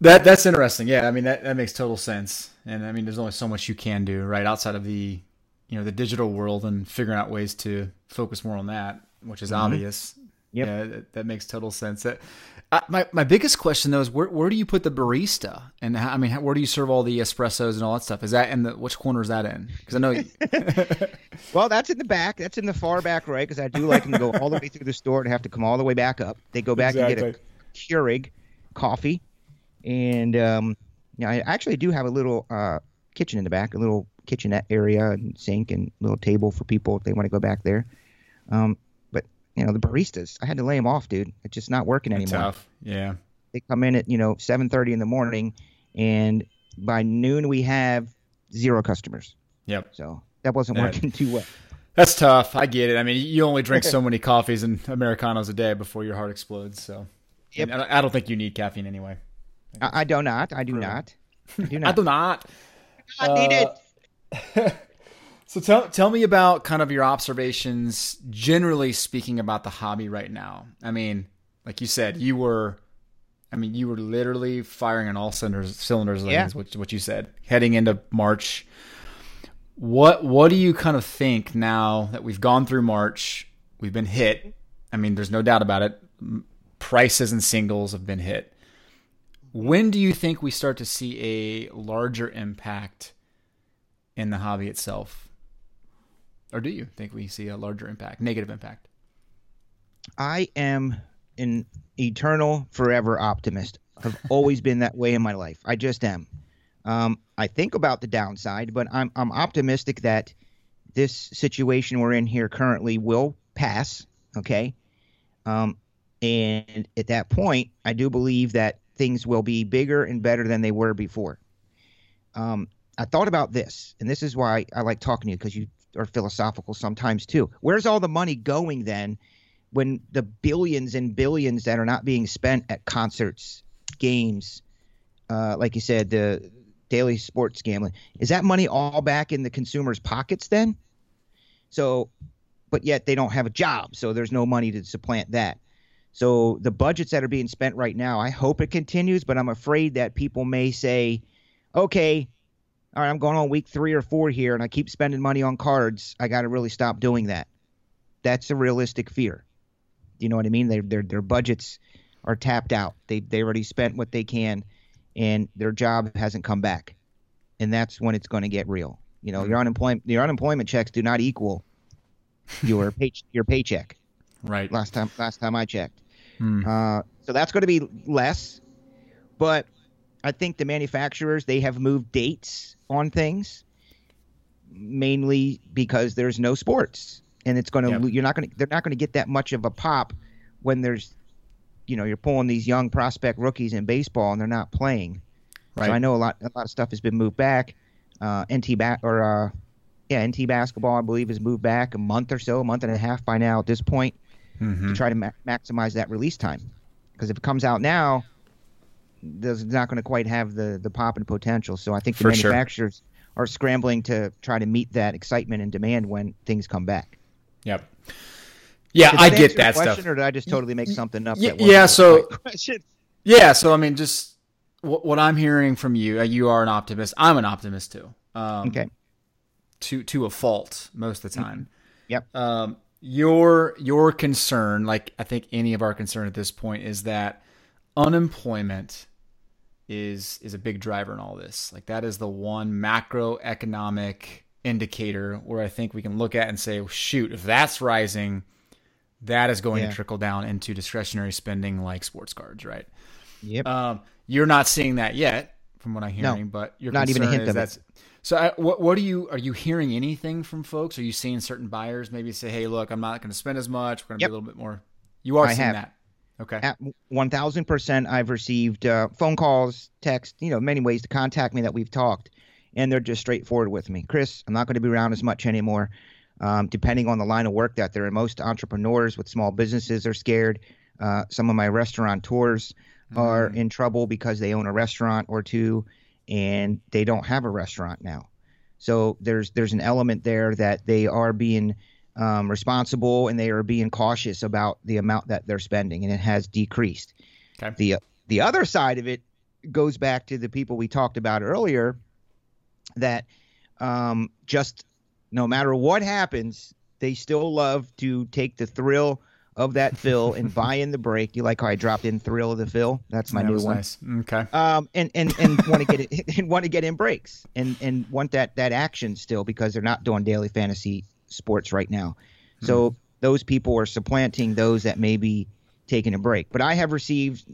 That that's interesting. Yeah, I mean that that makes total sense. And I mean, there's only so much you can do right outside of the, you know, the digital world and figuring out ways to focus more on that, which is obvious. Yep. Yeah, that, that makes total sense. That, uh, my my biggest question though is where where do you put the barista and how, I mean how, where do you serve all the espressos and all that stuff? Is that in the which corner is that in? Because I know. You, *laughs* Well, that's in the back. That's in the far back right because I do like them to go all the way through the store and have to come all the way back up. They go back and get a Keurig coffee, and um, yeah, I actually do have a little uh, kitchen in the back, a little kitchenette area and sink and little table for people if they want to go back there. Um, you know, the baristas, I had to lay them off, dude. It's just not working anymore. tough. Yeah. They come in at you know 7:30 in the morning, and by noon we have zero customers. Yep. So that wasn't Yeah. working too well. That's tough. I get it. I mean, you only drink so *laughs* many coffees and americanos a day before your heart explodes. So, Yep. And I don't think you need caffeine anyway. I, I do not. I do *laughs* not. I do not. I do not. I need it. Uh, *laughs* So tell tell me about kind of your observations, generally speaking, about the hobby right now. I mean, like you said, you were, I mean, you were literally firing on all cylinders, cylinders. Yeah. What what you said heading into March. What what do you kind of think now that we've gone through March? We've been hit. I mean, there's no doubt about it. Prices and singles have been hit. When do you think we start to see a larger impact in the hobby itself? Or do you think we see a larger impact, negative impact? I am an eternal, forever optimist. I've *laughs* always been that way in my life. I just am. Um, I think about the downside, but I'm I'm optimistic that this situation we're in here currently will pass. Okay, um, and at that point, I do believe that things will be bigger and better than they were before. Um, I thought about this, and this is why I like talking to you because you are philosophical sometimes too. Where's all the money going then? when the billions and billions that are not being spent at concerts, games, uh, like you said, the daily sports gambling, is that money all back in the consumer's pockets then? So, but yet they don't have a job, so there's no money to supplant that. So the budgets that are being spent right now, I hope it continues, but I'm afraid that people may say, okay, all right, I'm going on week three or four here, and I keep spending money on cards. I got to really stop doing that. That's a realistic fear. Do You know what I mean? Their their their budgets are tapped out. They they already spent what they can, and their job hasn't come back, and that's when it's going to get real. You know, your unemployment your unemployment checks do not equal your *laughs* pay, your paycheck. Right. Last time last time I checked. Uh, so that's going to be less, but I think the manufacturers they have moved dates on things, mainly because there's no sports, and it's going to Yep. you're not going to they're not going to get that much of a pop when there's, you know, you're pulling these young prospect rookies in baseball and they're not playing. Right. So I know a lot a lot of stuff has been moved back. Uh, NT ba- or uh, yeah, NT basketball I believe has moved back a month or so, a month and a half by now at this point Mm-hmm. to try to ma- maximize that release time. Because if it comes out now, there's not going to quite have the the pop and potential. So I think the For sure. manufacturers are scrambling to try to meet that excitement and demand when things come back. Yep. Yeah, Did I get that question, stuff. Or did I just totally make something up? Y- that yeah, so- *laughs* Yeah, so I mean, just what, what I'm hearing from you, uh, you are an optimist. I'm an optimist too. Um, Okay. To to a fault most of the time. Yep. Um, your your concern, like I think any of our concern at this point, is that unemployment is is a big driver in all this. Like that is the one macroeconomic indicator where I think we can look at and say, "Oh, shoot, if that's rising, that is going Yeah. to trickle down into discretionary spending like sports cards, right? Yep. Um, you're not seeing that yet, from what I'm hearing, No, but your not even a hint of it. so. I, what what are you are you hearing anything from folks? Are you seeing certain buyers maybe say, "Hey, look, I'm not going to spend as much. We're going to Yep. be a little bit more." You are I seeing have. that, okay? At 1000%, I've received uh, phone calls, text, you know, many ways to contact me that we've talked, and they're just straightforward with me. Chris, I'm not going to be around as much anymore. Um, depending on the line of work that they're in, most entrepreneurs with small businesses are scared. Uh, some of my restaurateurs are in trouble because they own a restaurant or two, and they don't have a restaurant now. So there's there's an element there that they are being um, responsible and they are being cautious about the amount that they're spending, and it has decreased. Okay. The the other side of it goes back to the people we talked about earlier, that um, just no matter what happens, they still love to take the thrill of that *laughs* fill and buy in the break. You like how I dropped in thrill of the fill? That's my that new one nice. Okay. um, and and and want to get it *laughs* and want to get in breaks and and want that that action still because they're not doing daily fantasy sports right now. So hmm. those people are supplanting those that may be taking a break. But I have received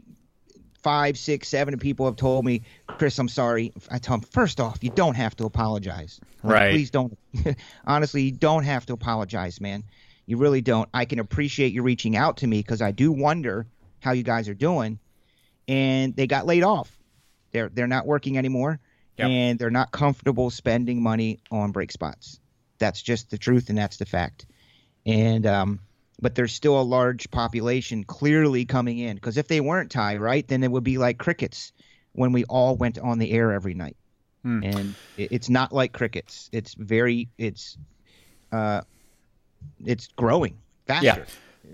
five, six, seven people have told me, Chris, I'm sorry. I tell them first off, you don't have to apologize. Like, Right. Please don't. *laughs* Honestly, you don't have to apologize, man. You really don't. I can appreciate you reaching out to me because I do wonder how you guys are doing. And they got laid off. They're they're not working anymore, Yep. and they're not comfortable spending money on break spots. That's just the truth, and that's the fact. And um, but there's still a large population clearly coming in because if they weren't Ty, right, then it would be like crickets when we all went on the air every night. Hmm. And it's not like crickets. It's very it's uh, it's growing faster.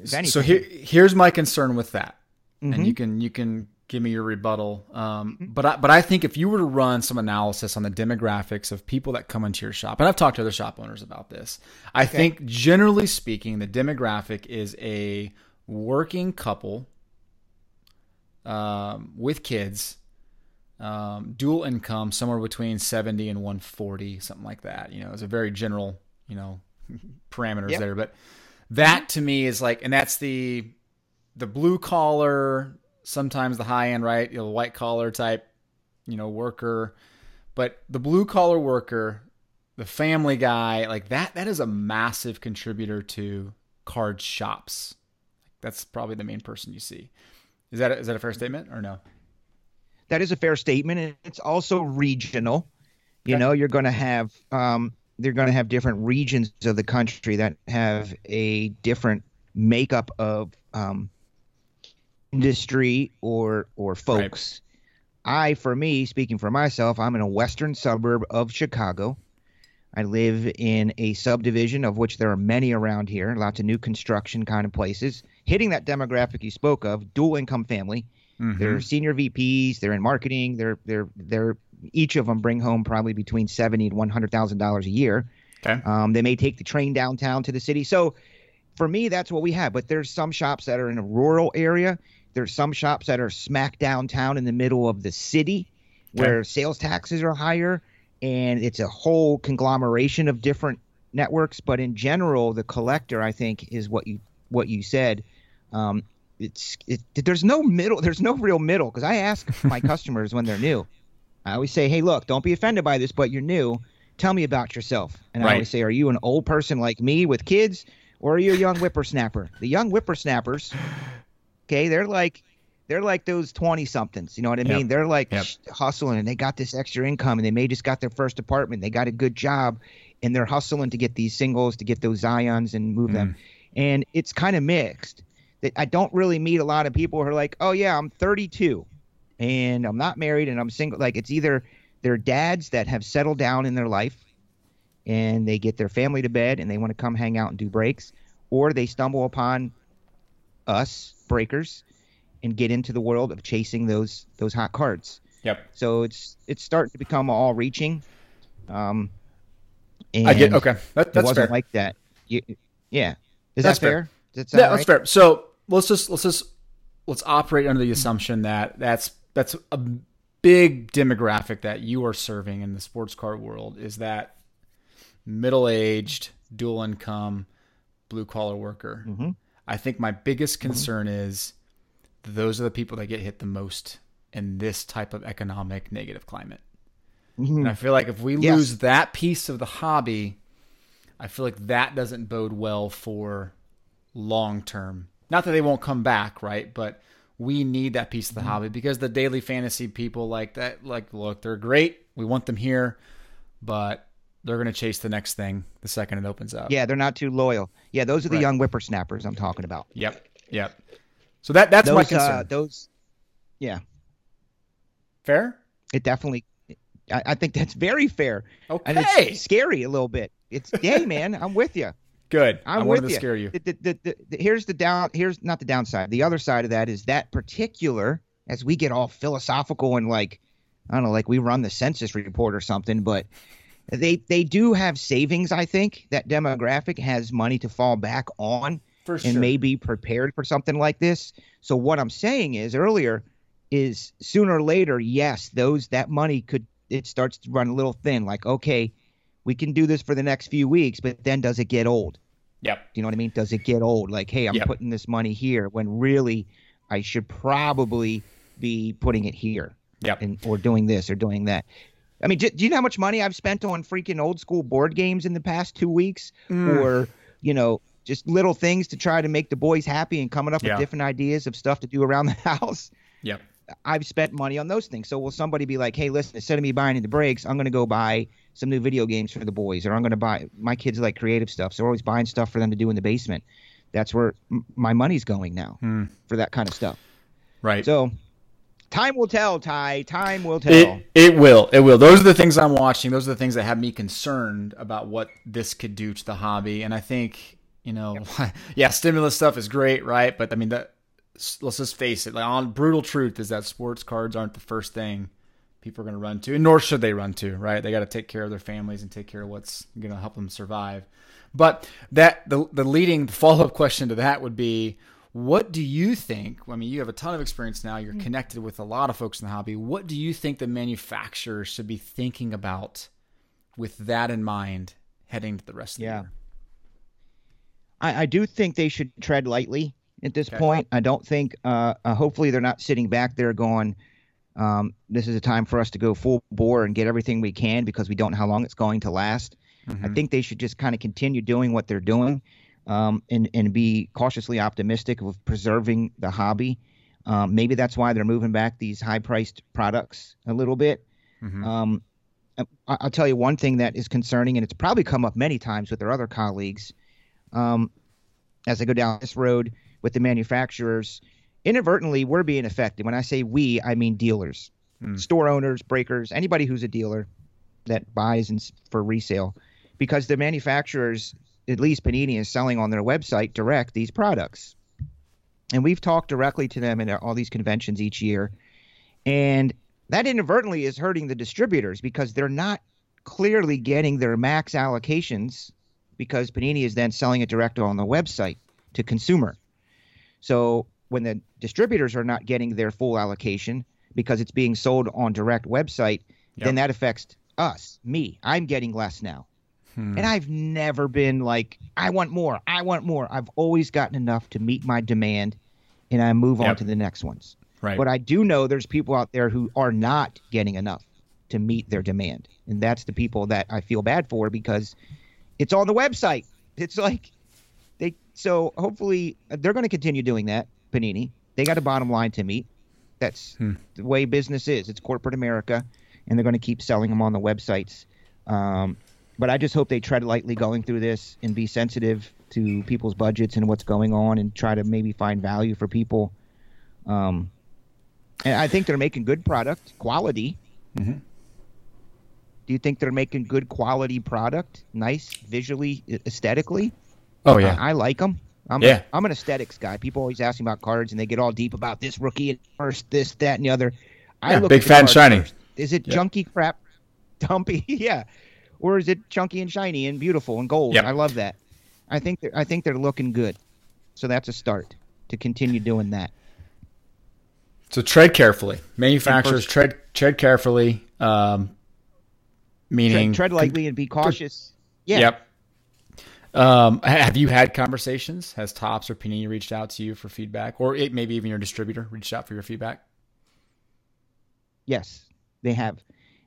Yeah. So here, here's my concern with that, Mhm. and you can you can give me your rebuttal. Um, Mm-hmm. But I, but I think if you were to run some analysis on the demographics of people that come into your shop, and I've talked to other shop owners about this, I think generally speaking, the demographic is a working couple um, with kids. Um, dual income somewhere between 70 and 140 something like that you know it's a very general you know *laughs* parameters Yep. there but that to me is like and that's the the blue collar sometimes the high end right? You know white collar type you know worker. But the blue collar worker the family guy like that that is a massive contributor to card shops. That's probably the main person you see. Is that is that a fair statement or no? That is a fair statement and it's also regional. You Okay. know you're going to have um, they're going to have different regions of the country that have a different makeup of um, industry or or folks i for me speaking for myself i'm in a western suburb of chicago i live in a subdivision of which there are many around here lots of new construction kind of places hitting that demographic you spoke of dual income family Mm-hmm. they're senior VPs. They're in marketing. They're they're they're each of them bring home probably between seventy and one hundred thousand dollars a year. okay Um, they may take the train downtown to the city. So for me, that's what we have. But there's some shops that are in a rural area. There's some shops that are smack downtown in the middle of the city, where sales taxes are higher and it's a whole conglomeration of different networks. But in general, the collector, I think, is what you what you said. Um, it's it, there's no middle, there's no real middle because I ask *laughs* my customers when they're new. I always say, hey, look, don't be offended by this, but you're new. Tell me about yourself. And Right. I always say, are you an old person like me with kids, or are you a young whippersnapper? The young whippersnappers, okay, they're like they're like those 20 somethings you know what i Yep. mean? They're like Yep. hustling and they got this extra income and they may just got their first apartment. They got a good job and they're hustling to get these singles to get those zions and move them. Mm. And it's kind of mixed. That i don't really meet a lot of people who are like oh yeah i'm 32 and i'm not married and i'm single. Like it's either they're dads that have settled down in their life and they get their family to bed and they want to come hang out and do breaks or they stumble upon us breakers and get into the world of chasing those those hot cards. Yep. So it's it's starting to become all reaching. Um, and I get okay. That, It that's wasn't fair. like that. You, yeah, is That's that fair. fair? That yeah, that's fair. So let's just let's just let's operate under the assumption that that's that's a big demographic that you are serving in the sports car world is that middle aged, dual income, blue collar worker. Mhm. I think my biggest concern is those are the people that get hit the most in this type of economic negative climate. Mhm. And I feel like if we Yes. lose that piece of the hobby, I feel like that doesn't bode well for long term. Not that they won't come back, right? But we need that piece of Mm-hmm. the hobby because the daily fantasy people like that, like, look, they're great. We want them here, but they're going to chase the next thing the second it opens up. Yeah, they're not too loyal. Yeah, those are the Right. young whippersnappers I'm talking about. Yep. Yep. So that that's my concern. uh, those, yeah, Fair? it definitely. I, I think that's very fair. Okay. And it's scary a little bit. It's hey *laughs* man, I'm with you. Good. I'm I with to you. scare you. The, the, the- here's the down. Here's not the downside. The other side of that is that particular. As we get all philosophical and like, I don't know, like we run the census report or something, but they they do have savings. I think that demographic has money to fall back on For and may be prepared for something like this. So what I'm saying is earlier is sooner or later, yes, those that money could it starts to run a little thin. Like okay, we can do this for the next few weeks, but then does it get old? Yep. Do you know what I mean? Does it get old? Like, hey, I'm Yep. putting this money here when really I should probably be putting it here Yep. and or doing this or doing that. I mean, do, do you know how much money I've spent on freaking old school board games in the past two weeks, Mm. or you know, just little things to try to make the boys happy and coming up Yeah. with different ideas of stuff to do around the *laughs* house. Yep. I've spent money on those things. So will somebody be like, hey, listen, instead of me buying the breaks, I'm going to go buy some new video games for the boys, or I'm going to buy my kids like creative stuff, so we're always buying stuff for them to do in the basement. That's where m- my money's going now Hmm. for that kind of stuff. Right. So time will tell, Ty. Time will tell. It, it will. It will. Those are the things I'm watching. Those are the things that have me concerned about what this could do to the hobby. And I think, you know, *laughs* yeah, stimulus stuff is great, right? But I mean, that, let's just face it. Like, on brutal truth is that sports cards aren't the first thing people are going to run to, and nor should they run to, right? They got to take care of their families and take care of what's going to help them survive. But that the the leading follow up question to that would be, what do you think? I mean, you have a ton of experience now. You're connected with a lot of folks in the hobby. What do you think the manufacturers should be thinking about with that in mind heading to the rest of Yeah. the year? I, I do think they should tread lightly at this Okay. point. I don't think. Uh, uh, hopefully, they're not sitting back there going, um, "This is a time for us to go full bore and get everything we can because we don't know how long it's going to last." I think they should just kind of continue doing what they're doing, um, and and be cautiously optimistic of preserving the hobby. Um, maybe that's why they're moving back these high-priced products a little bit. Mhm. Um, I, I'll tell you one thing that is concerning, and it's probably come up many times with their other colleagues. Um, as I go down this road with the manufacturers, inadvertently we're being affected. When I say we, I mean dealers, Mm. store owners, breakers, anybody who's a dealer that buys and for resale, because the manufacturers, at least Panini, is selling on their website direct these products, and we've talked directly to them in all these conventions each year, and that inadvertently is hurting the distributors because they're not clearly getting their max allocations because Panini is then selling it direct on the website to consumer. So when the distributors are not getting their full allocation because it's being sold on direct website, then that affects us, me. I'm getting less now. Hmm. And I've never been like, I want more. I want more. I've always gotten enough to meet my demand and I move on to the next ones. Right. But I do know there's people out there who are not getting enough to meet their demand. And that's the people that I feel bad for because it's on the website. *laughs* It's like they so hopefully they're going to continue doing that, Panini. They got a bottom line to meet. That's Hmm. the way business is. It's corporate America and they're going to keep selling them on the websites. Um, but I just hope they tread lightly going through this and be sensitive to people's budgets and what's going on and try to maybe find value for people. Um, and I think they're making good product quality. Mhm. Do you think they're making good quality product, nice visually, aesthetically? oh yeah. I, I like them. I'm, Yeah. I'm an aesthetics guy. People always ask me about cards, and they get all deep about this rookie and first, this, that, and the other. I Yeah, look big, at the fat, and shiny. first. Is it Yep. junky crap, *laughs* dumpy? *laughs* yeah, or is it chunky and shiny and beautiful and gold? Yep. I love that. I think they're, I think they're looking good. So that's a start to continue doing that. So tread carefully. Manufacturers first- tread tread carefully. Um, meaning Tread, tread lightly and be cautious. Yeah. Yep. Um, have you had conversations? Has Topps or Panini reached out to you for feedback, or it, maybe even your distributor reached out for your feedback? Yes, they have.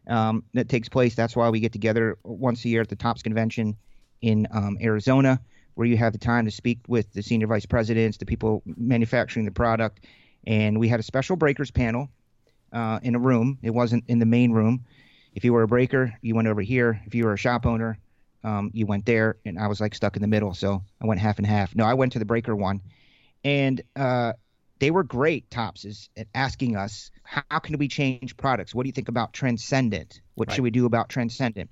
Um, that takes place. That's why we get together once a year at the Topps Convention in um, Arizona, where you have the time to speak with the senior vice presidents, the people manufacturing the product. And we had a special breakers panel uh, in a room. It wasn't in the main room. If you were a breaker, you went over here. If you were a shop owner, um, you went there. And I was like stuck in the middle. So I went half and half. No, I went to the breaker one. And uh, they were great topses at asking us how can we change products what do you think about transcendent what Right. should we do about transcendent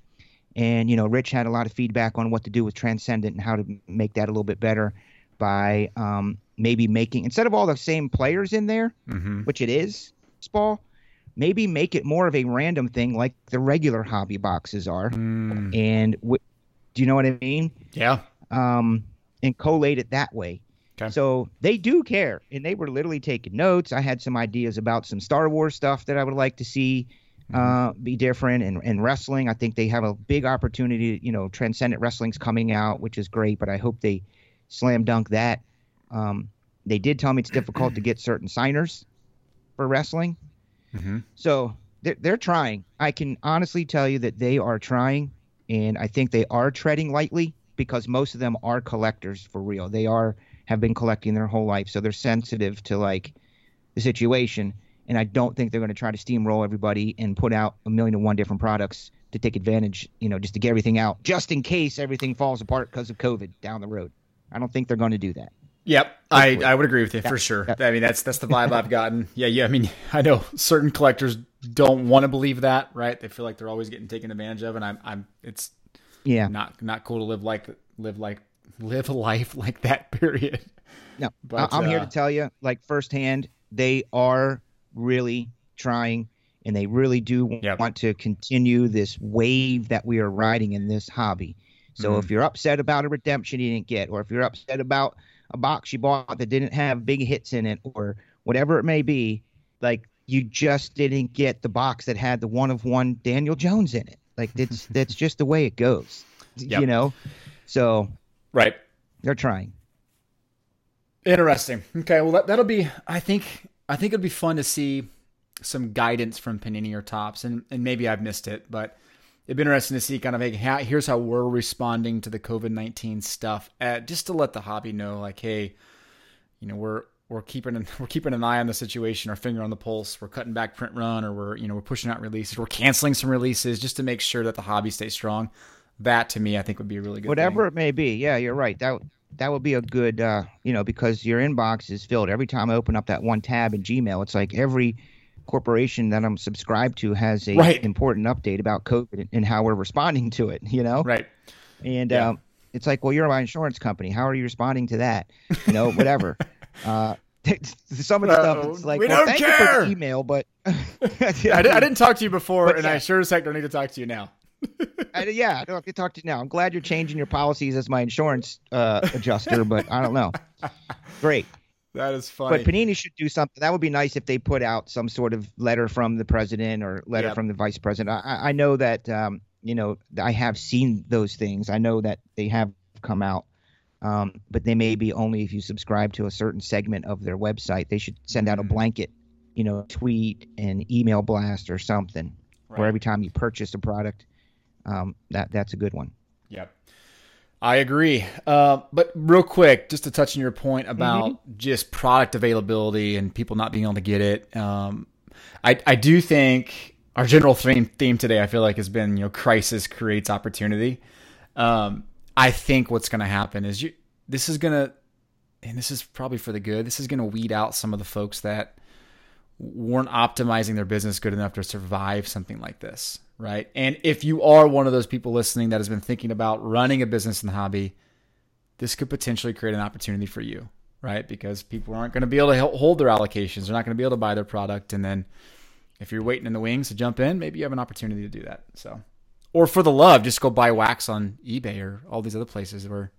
and you know rich had a lot of feedback on what to do with transcendent and how to make that a little bit better by um, maybe making instead of all the same players in there Mm-hmm. which it is spall maybe make it more of a random thing like the regular hobby boxes are Mm, and w- do you know what i mean yeah. um, and collate it that way. Okay. So they do care, and they were literally taking notes. I had some ideas about some Star Wars stuff that I would like to see uh, be different, and, and wrestling. I think they have a big opportunity. You know, Transcendent Wrestling's coming out, which is great, but I hope they slam dunk that. Um, they did tell me it's difficult to get certain signers for wrestling. Mhm. So they're, they're trying. I can honestly tell you that they are trying, and I think they are treading lightly because most of them are collectors for real. They are have been collecting their whole life, so they're sensitive to like the situation. And I don't think they're going to try to steamroll everybody and put out a million and one different products to take advantage, you know, just to get everything out, just in case everything falls apart because of COVID down the road. I don't think they're going to do that. Yep, I, Hopefully. I would agree with you for sure. yeah. I mean, that's that's the vibe I've gotten. *laughs* Yeah, yeah. I mean, *laughs* I know certain collectors don't want to believe that, right? They feel like they're always getting taken advantage of, and I'm, I'm. It's Yeah. not not cool to live like live like live a life like that. Period. No, *laughs* But, I'm here uh, to tell you, like firsthand, they are really trying, and they really do Yep. want to continue this wave that we are riding in this hobby. So Mhm. if you're upset about a redemption you didn't get, or if you're upset about a box you bought that didn't have big hits in it, or whatever it may be, like you just didn't get the box that had the one of one Daniel Jones in it. Like that's *laughs* that's just the way it goes, Yep. you know. So Right. they're trying. Interesting. Okay, well that that'll be. I think I think it'd be fun to see some guidance from Panini or Topps, and and maybe I've missed it, but it'd be interesting to see kind of like how, here's how we're responding to the COVID nineteen stuff, uh, just to let the hobby know, like, hey, you know, we're we're keeping an, *laughs* we're keeping an eye on the situation, our finger on the pulse. We're cutting back print run, or we're you know we're pushing out releases, we're canceling some releases just to make sure that the hobby stays strong. That to me, I think would be a really good. whatever thing. it may be. Yeah, you're right. That that would be a good, uh, you know, because your inbox is filled every time I open up that one tab in Gmail. It's like every corporation that I'm subscribed to has a Right. important update about COVID and how we're responding to it. You know, right. and Yeah. um, it's like, well, you're my insurance company. How are you responding to that? You know, whatever. *laughs* uh, *laughs* some of the stuff Uh, it's like, we well, don't thank you for care. the email, but *laughs* I, di- I didn't talk to you before, But and I sure as heck don't need to talk to you now. I, yeah, I don't have to talk to you now. I'm glad you're changing your policies as my insurance uh, adjuster, but I don't know. *laughs* Great. That is funny. But Panini should do something. That would be nice if they put out some sort of letter from the president or letter Yep. from the vice president. I, I know that um, you know I have seen those things. I know that they have come out, um, but they may be only if you subscribe to a certain segment of their website. They should send out a Mhm. blanket, you know, tweet and email blast or something, Right. where every time you purchase a product, um, that that's a good one. Yep. I agree. Uh, but real quick, just to touch on your point about just product availability and people not being able to get it. Um, I, I do think our general theme, theme today, I feel like has been, you know, crisis creates opportunity. Um, I think what's going to happen is you, this is going to, and this is probably for the good. This is going to weed out some of the folks that weren't optimizing their business good enough to survive something like this, right? And if you are one of those people listening that has been thinking about running a business in the hobby, this could potentially create an opportunity for you, right? Because people aren't going to be able to hold their allocations. They're not going to be able to buy their product. And then if you're waiting in the wings to jump in, maybe you have an opportunity to do that. So, or for the love, just go buy wax on eBay or all these other places where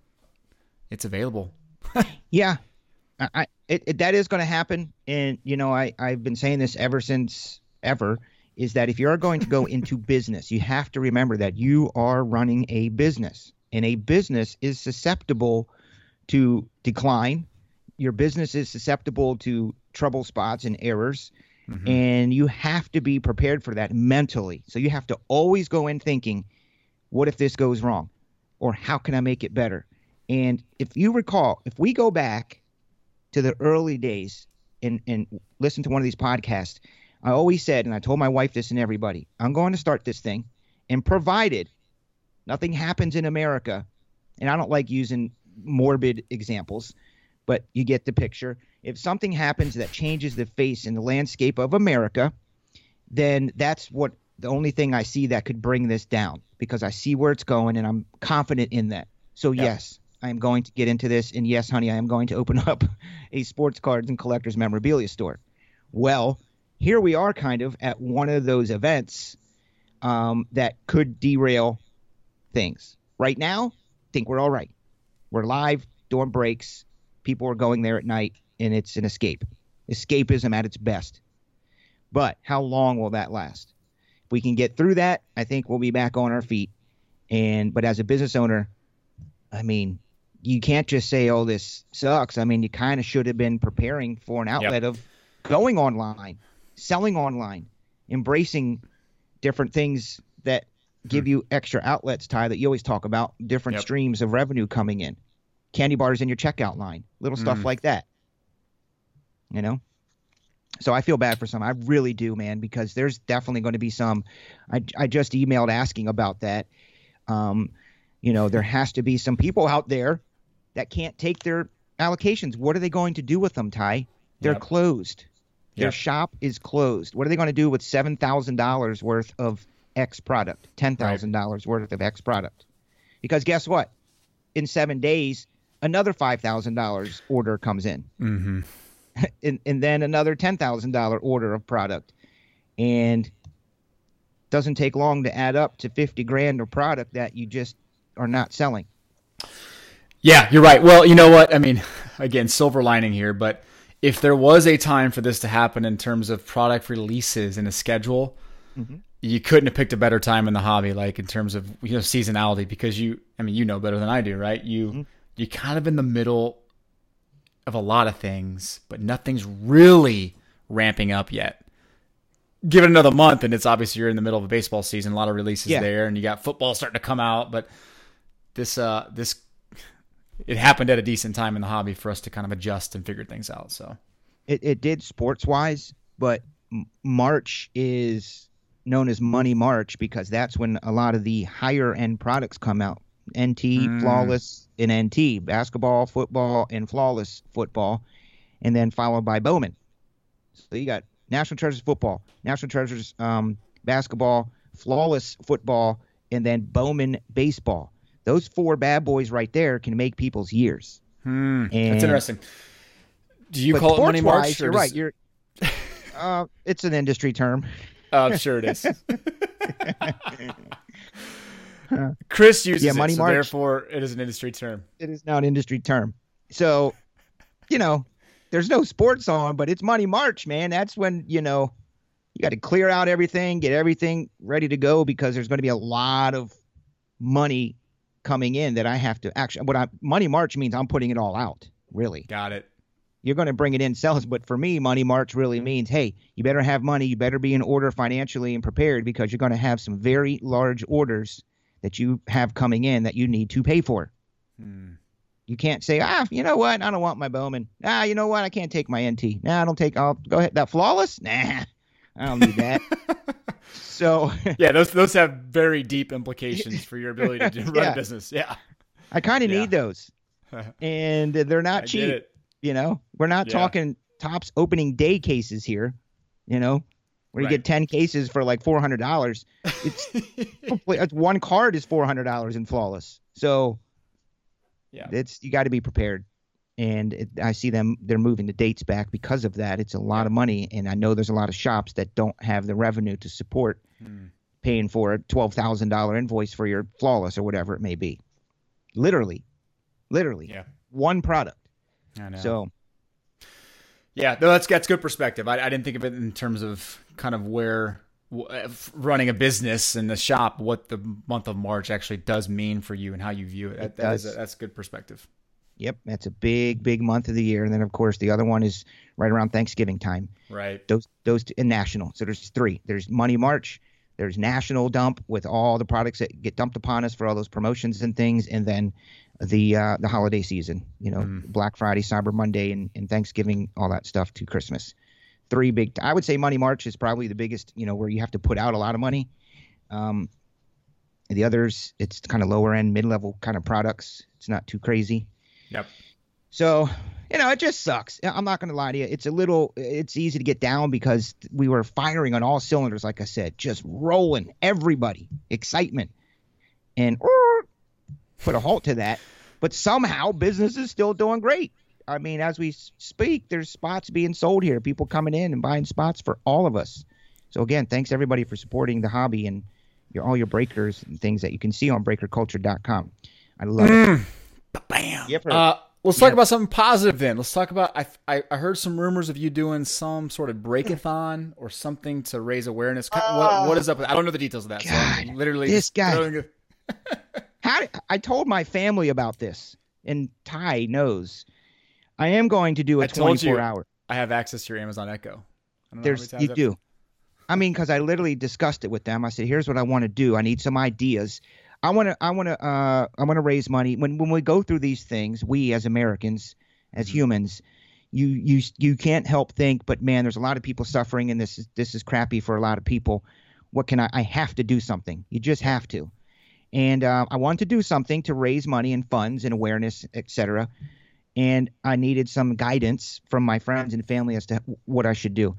it's available. *laughs* Yeah, I, it, it, that is going to happen, and you know I I've been saying this ever since ever is that if you're going to go *laughs* into business, you have to remember that you are running a business, and a business is susceptible to decline. Your business is susceptible to trouble spots and errors, mm-hmm. and you have to be prepared for that mentally. So you have to always go in thinking, what if this goes wrong, or how can I make it better? And if you recall, if we go back to the early days and, and listen to one of these podcasts, I always said, and I told my wife this and everybody, I'm going to start this thing. And provided nothing happens in America, and I don't like using morbid examples, but you get the picture. If something happens that changes the face and the landscape of America, then that's what the only thing I see that could bring this down because I see where it's going and I'm confident in that. So, Yeah. yes, I am going to get into this. And yes, honey, I am going to open *laughs* up a sports cards and collectors memorabilia store. Well, here we are kind of at one of those events um, that could derail things. Right now, I think we're all right. We're live, doing breaks. People are going there at night, and it's an escape. Escapism at its best. But how long will that last? If we can get through that, I think we'll be back on our feet. And but as a business owner, I mean, you can't just say, "Oh, this sucks." I mean, you kind of should have been preparing for an outlet of going online, selling online, embracing different things that give you extra outlets, Ty, that you always talk about, different Yep. streams of revenue coming in. Candy bars in your checkout line, little stuff Mm. like that. You know? So I feel bad for some. I really do, man, because there's definitely going to be some. I, I just emailed asking about that. Um, you know, there has to be some people out there that can't take their allocations. What are they going to do with them, Ty? They're Yep. closed. Their Yep. shop is closed. What are they going to do with seven thousand dollars worth of X product, ten thousand dollars worth of X product? Because guess what? In seven days, another five thousand dollars order comes in, Mm-hmm. *laughs* and, and then another ten thousand dollar order of product, and doesn't take long to add up to fifty grand of product that you just are not selling. Yeah, you're right. Well, you know what? I mean, *laughs* again, silver lining here, but if there was a time for this to happen in terms of product releases and a schedule, you couldn't have picked a better time in the hobby, like in terms of you know seasonality, because you, I mean, you know better than I do, right? You, you kind of in the middle of a lot of things, but nothing's really ramping up yet. Give it another month, and it's obviously you're in the middle of a baseball season. A lot of releases Yeah. there, and you got football starting to come out, but this, uh, this it happened at a decent time in the hobby for us to kind of adjust and figure things out. So it, it did sports wise, but March is known as Money March because that's when a lot of the higher end products come out. NT, Mm. Flawless, and NT, basketball, football, and Flawless football, and then followed by Bowman. So you got National Treasures football, National Treasures um, basketball, Flawless football, and then Bowman baseball. Those four bad boys right there can make people's years. hmm, that's interesting. Do you call it money march? You're does- right. You're. *laughs* Uh, it's an industry term. Oh, I'm sure it is. *laughs* Chris uses Yeah, it, money so march. therefore it is an industry term. It is now an industry term. So, you know, there's no sports on, but it's Money March, man. That's when you know you got to clear out everything, get everything ready to go because there's going to be a lot of money coming in that I have to actually. What I Money March means I'm putting it all out. Really, got it. You're going to bring it in, it, but for me, Money March really means, hey, you better have money, you better be in order financially and prepared because you're going to have some very large orders that you have coming in that you need to pay for. Hmm. You can't say, ah, you know what? I don't want my Bowman. Ah, you know what? I can't take my NT. Nah, I don't take. I'll go ahead. That flawless? Nah, I don't need that. *laughs* so *laughs* yeah, those those have very deep implications *laughs* for your ability to run yeah. a business. Yeah, I kind of yeah. need those, and they're not *laughs* cheap. You know, we're not yeah. talking Topps opening day cases here. You know, where you right. get ten cases for like four hundred dollars. It's, it's uh, one card is four hundred dollars in flawless. So yeah, it's you got to be prepared. And it, I see them; they're moving the dates back because of that. It's a lot of money, and I know there's a lot of shops that don't have the revenue to support hmm. paying for a twelve thousand dollar invoice for your flawless or whatever it may be. Literally, literally, yeah, one product. I know. So, yeah, no, that's that's good perspective. I, I didn't think of it in terms of kind of where running a business in the shop what the month of March actually does mean for you and how you view it. it that is a, that's good perspective. Yep, that's a big, big month of the year, and then of course the other one is right around Thanksgiving time. Right. Those those two, and national. So there's three. There's Money March. There's national dump with all the products that get dumped upon us for all those promotions and things, and then the uh, the holiday season. You know, mm. Black Friday, Cyber Monday, and, and Thanksgiving, all that stuff to Christmas three big. I would say Money March is probably the biggest. You know, where you have to put out a lot of money. Um, the others, it's kind of lower end, mid level kind of products. It's not too crazy. Yep. So, you know, it just sucks. I'm not going to lie to you. It's a little, it's easy to get down because we were firing on all cylinders, like I said, just rolling everybody, excitement, and put a halt to that. But somehow business is still doing great. I mean, as we speak, there's spots being sold here. People coming in and buying spots for all of us. So again, thanks everybody for supporting the hobby and your, all your breakers and things that you can see on breakerculture.com. I love mm. it. Bam. Yep. Uh, let's talk about something positive then. Let's talk about. I, I, I heard some rumors of you doing some sort of breakathon or something to raise awareness. Uh, what, what is up? With, I don't know the details of that. God, so literally, this guy. *laughs* how did, I told my family about this, and Ty knows. I am going to do a 24 hour. I have access to your Amazon Echo. There's you do. I mean, because I literally discussed it with them. I said, "Here's what I want to do. I need some ideas. I want to. I want to. Uh, I want to raise money. When when we go through these things, we as Americans, as mm-hmm. humans, you you you can't help think, but man, there's a lot of people suffering, and this is this is crappy for a lot of people. What can I? I have to do something. You just have to. And uh, I want to do something to raise money and funds and awareness, etc and I needed some guidance from my friends and family as to what I should do.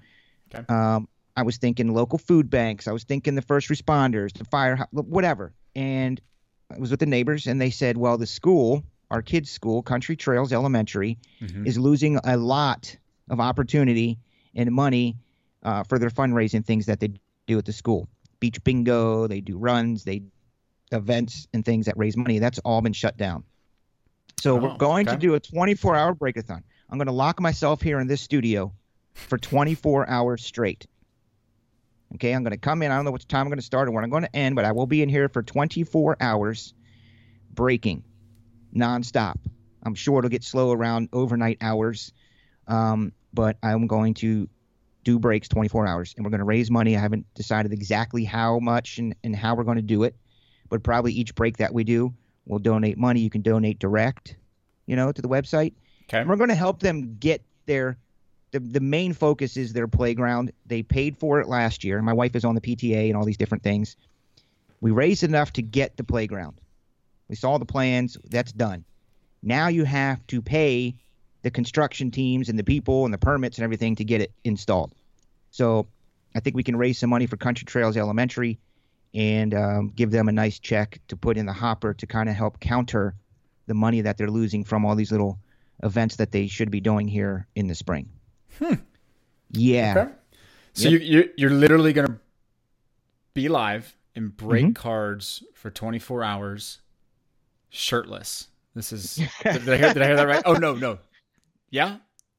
Okay. Um, I was thinking local food banks. I was thinking the first responders, the fire, whatever. And I was with the neighbors, and they said, "Well, the school, our kids' school, Country Trails Elementary, mm-hmm. is losing a lot of opportunity and money uh, for their fundraising things that they do at the school. Beach bingo, they do runs, they events and things that raise money. That's all been shut down. So oh, we're going okay. to do a 24 hour breakathon. I'm going to lock myself here in this studio for 24 hours straight. Okay, I'm going to come in. I don't know what time I'm going to start or when I'm going to end, but I will be in here for 24 hours breaking nonstop. I'm sure it'll get slow around overnight hours, um, but I'm going to do breaks 24 hours and we're going to raise money. I haven't decided exactly how much and, and how we're going to do it, but probably each break that we do, we'll donate money. You can donate direct, you know, to the website. Okay. And we're going to help them get their the, the main focus is their playground. They paid for it last year. My wife is on the PTA and all these different things. We raised enough to get the playground. We saw the plans. That's done. Now you have to pay the construction teams and the people and the permits and everything to get it installed. So I think we can raise some money for Country Trails Elementary and um, give them a nice check to put in the hopper to kind of help counter the money that they're losing from all these little events that they should be doing here in the spring. Hmm. Yeah. Okay. So yep. you, are you're literally gonna be live and break mm-hmm. cards for 24 hours, shirtless. This is *laughs* did, I hear, did I hear that right? Oh no no, yeah.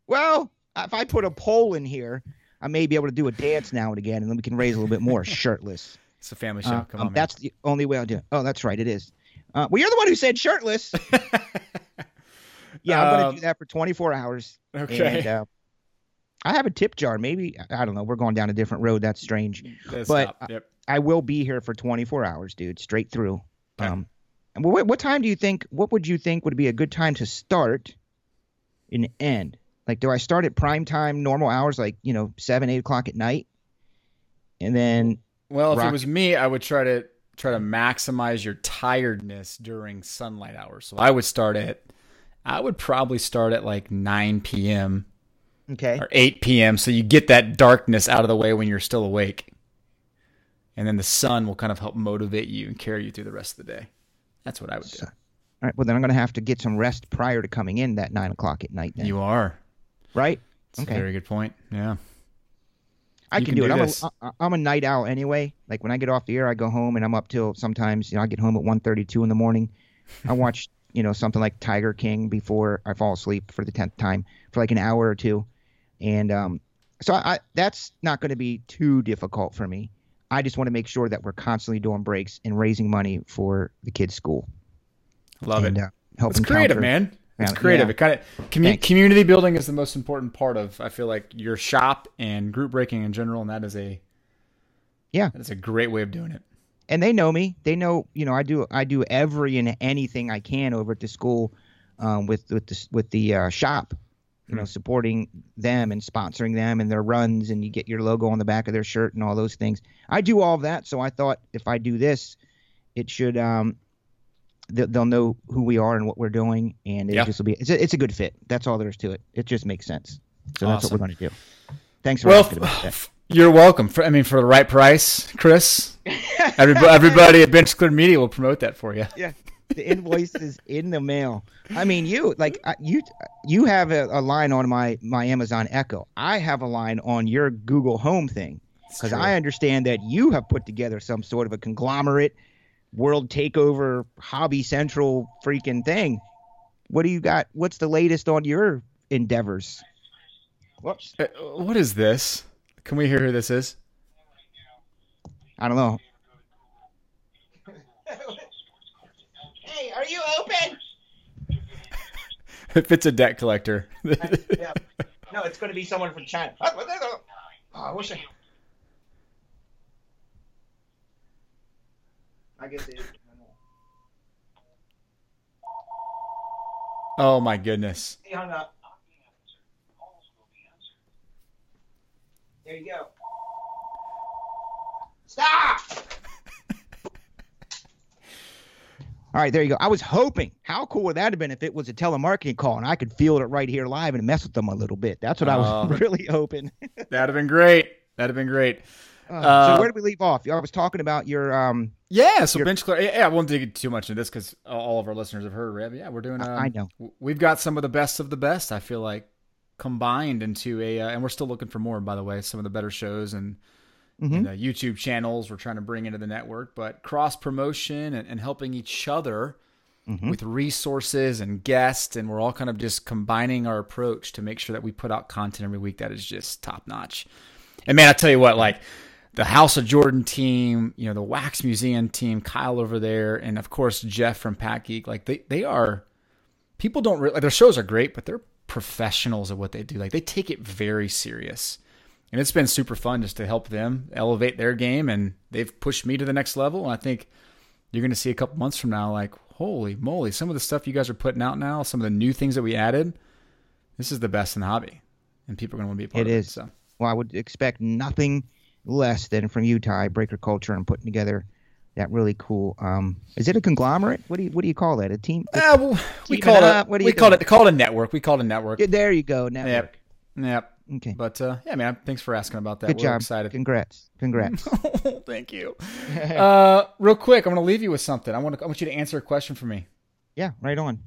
Well, if I put a pole in here, I may be able to do a dance now and again, and then we can raise a little bit more *laughs* shirtless. It's a family show. Uh, Come um, on, man. that's the only way I'll do it. Oh, that's right, it is. Uh, well, you're the one who said shirtless. *laughs* yeah, I'm Um, going to do that for 24 hours. okay. And, uh, I have a tip jar. Maybe I don't know. We're going down a different road. That's strange. But- Yep. I will be here for 24 hours, dude, straight through. Okay. Um, and what, what time do you think? What would you think would be a good time to start and end? Like, do I start at prime time, normal hours, like you know, seven, eight o'clock at night, and then Well, if it was me, I would try to try to maximize your tiredness during sunlight hours. So I would start at, I would probably start at like 9 p.m. okay, or 8 p.m. So you get that darkness out of the way when you're still awake, and then the sun will kind of help motivate you and carry you through the rest of the day. That's what I would do. All right. Well, then I'm going to have to get some rest prior to coming in that nine o'clock at night. Then, You are. right? It's Okay. a very good point. Yeah. I can, can do, do it. I'm this. a, I'm a night owl anyway. Like when I get off the air, I go home and I'm up till sometimes. You know, I get home at 1:32 in the morning. I watch, *laughs* you know, something like Tiger King before I fall asleep for the tenth time for like an hour or two, and um, so I, I that's not going to be too difficult for me. I just want to make sure that we're constantly doing breaks and raising money for the kids' school. Love and, it. Uh, helping It's creative, counter- man. It's Yeah, creative. yeah. It kind of commu- community building is the most important part of I feel like your shop and group breaking in general, and that is a Yeah. that is a great way of doing it. and they know me. They know, you know, I do I do every and anything I can over at the school um, with with the with the uh, shop. You know, supporting them and sponsoring them and their runs, and you get your logo on the back of their shirt and all those things. I do all of that, so I thought if I do this, it should um, they- they'll know who we are and what we're doing, and it Yeah. just will be it's a, it's a good fit. That's all there is to it. It just makes sense. So that's what we're going to do. Thanks for Well, asking about that. f- you're welcome. For, I mean, for the right price, Chris. *laughs* Everybody, everybody at Bench Clear Media will promote that for you. yeah the invoice is in the mail. I mean you like you you have a, a line on my my amazon echo. I have a line on your google home thing. Because i understand that you have put together some sort of a conglomerate world takeover hobby central freaking thing. What do you got? What's the latest on your endeavors? Whoops. Uh, What is this? Can we hear who this is? i don't know hey are you open If it's a debt collector, yeah. No, it's going to be someone from China. Oh, I wish I. I guess it oh my goodness. He hung up. There you go. Stop! All right, there you go. I was hoping. How cool would that have been if it was a telemarketing call and I could field it right here live and mess with them a little bit? That's what I was Oh. *laughs* really hoping. *laughs* That'd have been great. That'd have been great. Uh, Uh, so where did we leave off? I was talking about your um. Yeah, so You're- bench clear. Yeah, I won't dig too much into this because all of our listeners have heard. Rev. Yeah, we're doing. Um, I know. We've got some of the best of the best. I feel like combined into a, uh, and we're still looking for more. By the way, some of the better shows and, Mhm. and uh, YouTube channels we're trying to bring into the network, but cross promotion and, and helping each other Mhm. with resources and guests, and we're all kind of just combining our approach to make sure that we put out content every week that is just top notch. And man, I tell you what, like the House of Jordan team, you know, the Wax Museum team, Kyle over there, and of course Jeff from Pack Geek, like they they are people don't really their shows are great, but they're professionals at what they do. Like they take it very serious. And it's been super fun just to help them elevate their game and they've pushed me to the next level. And I think you're going to see a couple months from now, like, holy moly, some of the stuff you guys are putting out now, some of the new things that we added, this is the best in the hobby. And people are going to want to be a part It of is. it. So Well, I would expect nothing less than from you, Ty, Breaker Culture, and putting together that really cool. Um, is it a conglomerate? What do you what do you call that? A team? Ah, well, we call it, are we you called doing? it a network. We call it a network. Yeah, there you go. Network. Yep. Yep. Okay. But uh, yeah, man, thanks for asking about that. Good We're job. excited. Congrats. Congrats. *laughs* Thank you. *laughs* uh, real quick, I'm going to leave you with something. I want to, I want you to answer a question for me. yeah, right on.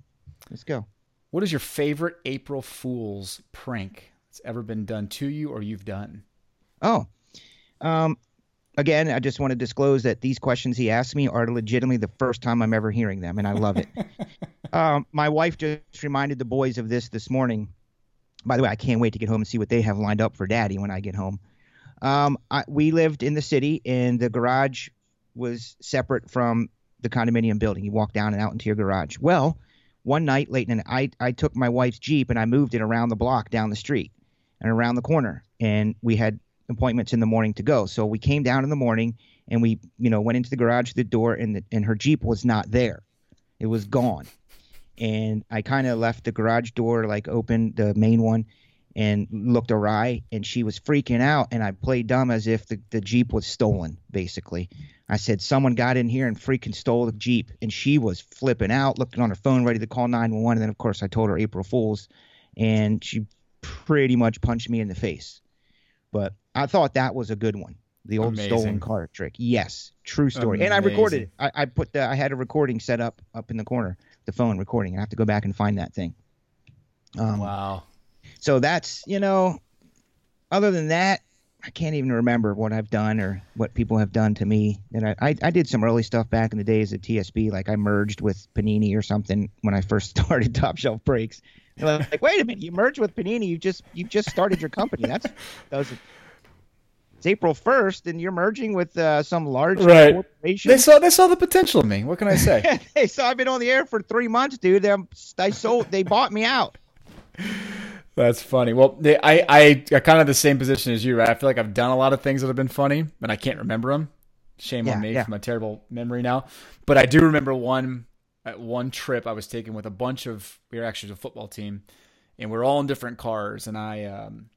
Let's go. What is your favorite April Fool's prank that's ever been done to you or you've done? Oh, um, again, I just want to disclose that these questions he asked me are legitimately the first time I'm ever hearing them, and I love it. *laughs* um, my wife just reminded the boys of this this morning. By the way, I can't wait to get home and see what they have lined up for Daddy when I get home. Um, I, we lived in the city, and the garage was separate from the condominium building. You walk down and out into your garage. Well, one night late in the night, I, I took my wife's Jeep and I moved it around the block down the street and around the corner. And we had appointments in the morning to go. So we came down in the morning and we, you know, went into the garage, the door, and the, and her Jeep was not there. It was gone. And I kind of left the garage door like open, the main one, and looked awry. And she was freaking out. And I played dumb as if the, the Jeep was stolen, basically. I said, Someone got in here and freaking stole the Jeep. And she was flipping out, looking on her phone, ready to call 911. And then, of course, I told her April Fool's. And she pretty much punched me in the face. But I thought that was a good one. The old Amazing. stolen car trick. Yes, true story. And I recorded it. I, I put the I had a recording set up up in the corner, the phone recording. I have to go back and find that thing. Um, Wow. So that's you know, other than that, I can't even remember what I've done or what people have done to me. And I, I, I did some early stuff back in the days at TSB, like I merged with Panini or something when I first *laughs* started Top Shelf Breaks. And I was like, wait a minute, you merged with Panini? You just you just started your company. That's that was it's April first, and you're merging with uh, some large Right. corporation. They saw they saw the potential in me. What can I say? *laughs* hey, so I've been on the air for three months, dude. They're, I sold. They bought me out. *laughs* That's funny. Well, they, I I are kind of the same position as you, right? I feel like I've done a lot of things that have been funny, but I can't remember them. Shame Yeah, on me yeah. for my terrible memory now. But I do remember one at one trip I was taking with a bunch of we were actually a football team, and we are all in different cars, and I um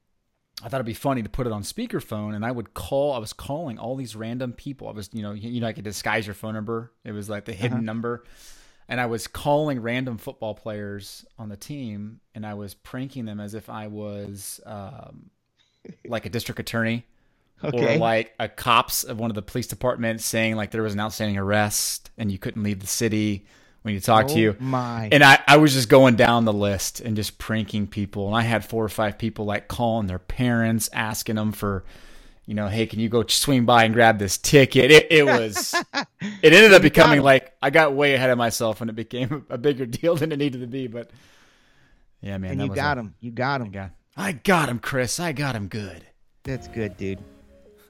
I thought it'd be funny to put it on speakerphone, and I would call. I was calling all these random people. I was, you know, you, you know, I could disguise your phone number. It was like the hidden Uh-huh. number, and I was calling random football players on the team, and I was pranking them as if I was um, like a district attorney *laughs* Okay. or like a cops of one of the police departments saying like there was an outstanding arrest and you couldn't leave the city when you talk oh to you. Oh my. And I, I was just going down the list and just pranking people. And I had four or five people like calling their parents, asking them for, you know, hey, can you go swing by and grab this ticket? It, it was, *laughs* it ended up becoming like I got way ahead of myself and it became a bigger *laughs* deal than it needed to be. But yeah, man. and you got a- him. You got him. I got him, Chris. I got him good. That's good, dude.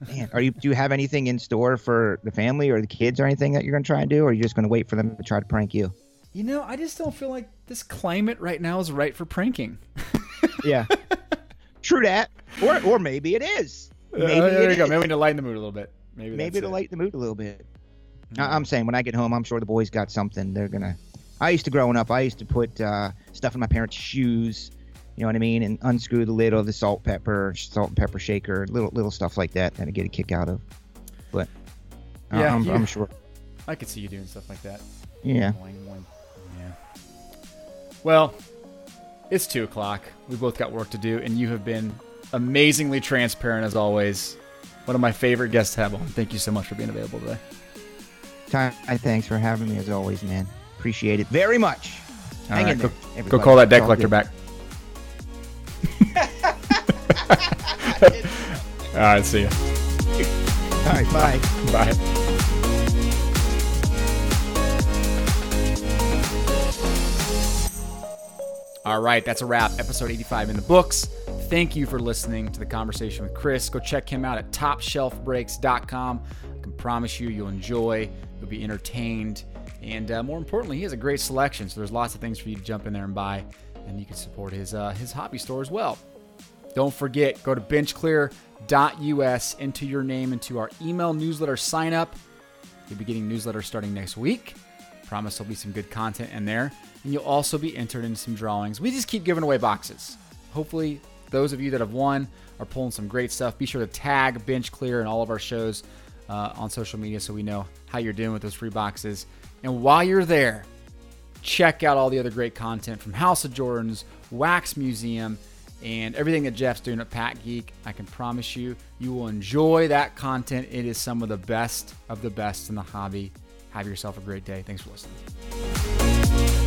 Man, are you? Do you have anything in store for the family or the kids or anything that you're gonna try and do, or are you just gonna wait for them to try to prank you? You know, I just don't feel like this climate right now is right for pranking. *laughs* Yeah. True that. Or or maybe it is. Maybe Uh, there it you go. is. Maybe we need to lighten the mood a little bit. Maybe Maybe that's it'll lighten the mood a little bit. I- I'm saying when I get home, I'm sure the boys got something. They're gonna. I used to growing up. I used to put uh, stuff in my parents' shoes. You know what I mean? And unscrew the lid of the salt pepper, salt and pepper shaker, little little stuff like that that I get a kick out of. But uh, Yeah, I'm, I'm sure. I could see you doing stuff like that. Yeah. Yeah. Well, it's two o'clock. We both got work to do, and you have been amazingly transparent as always. One of my favorite guests to have on. Thank you so much for being available today. Ty, thanks for having me as always, man. Appreciate it very much. All Hang right, in go, there. go everybody. call that debt collector back. *laughs* All right, see ya. All right, bye. Bye. All right, that's a wrap. Episode 85 in the books. Thank you for listening to the conversation with Chris. Go check him out at topshelfbreaks.com. I can promise you, you'll enjoy, you'll be entertained, and uh, more importantly, he has a great selection. So there's lots of things for you to jump in there and buy, and you can support his uh, his hobby store as well. Don't forget, go to benchclear.us, enter your name into our email newsletter sign up. You'll be getting newsletters starting next week. Promise there'll be some good content in there. And you'll also be entered in some drawings. We just keep giving away boxes. Hopefully, those of you that have won are pulling some great stuff. Be sure to tag Bench Clear in all of our shows uh, on social media so we know how you're doing with those free boxes. And while you're there, check out all the other great content from House of Jordans, Wax Museum, and everything that Jeff's doing at Pack Geek. I can promise you, you will enjoy that content. It is some of the best of the best in the hobby. Have yourself a great day. Thanks for listening.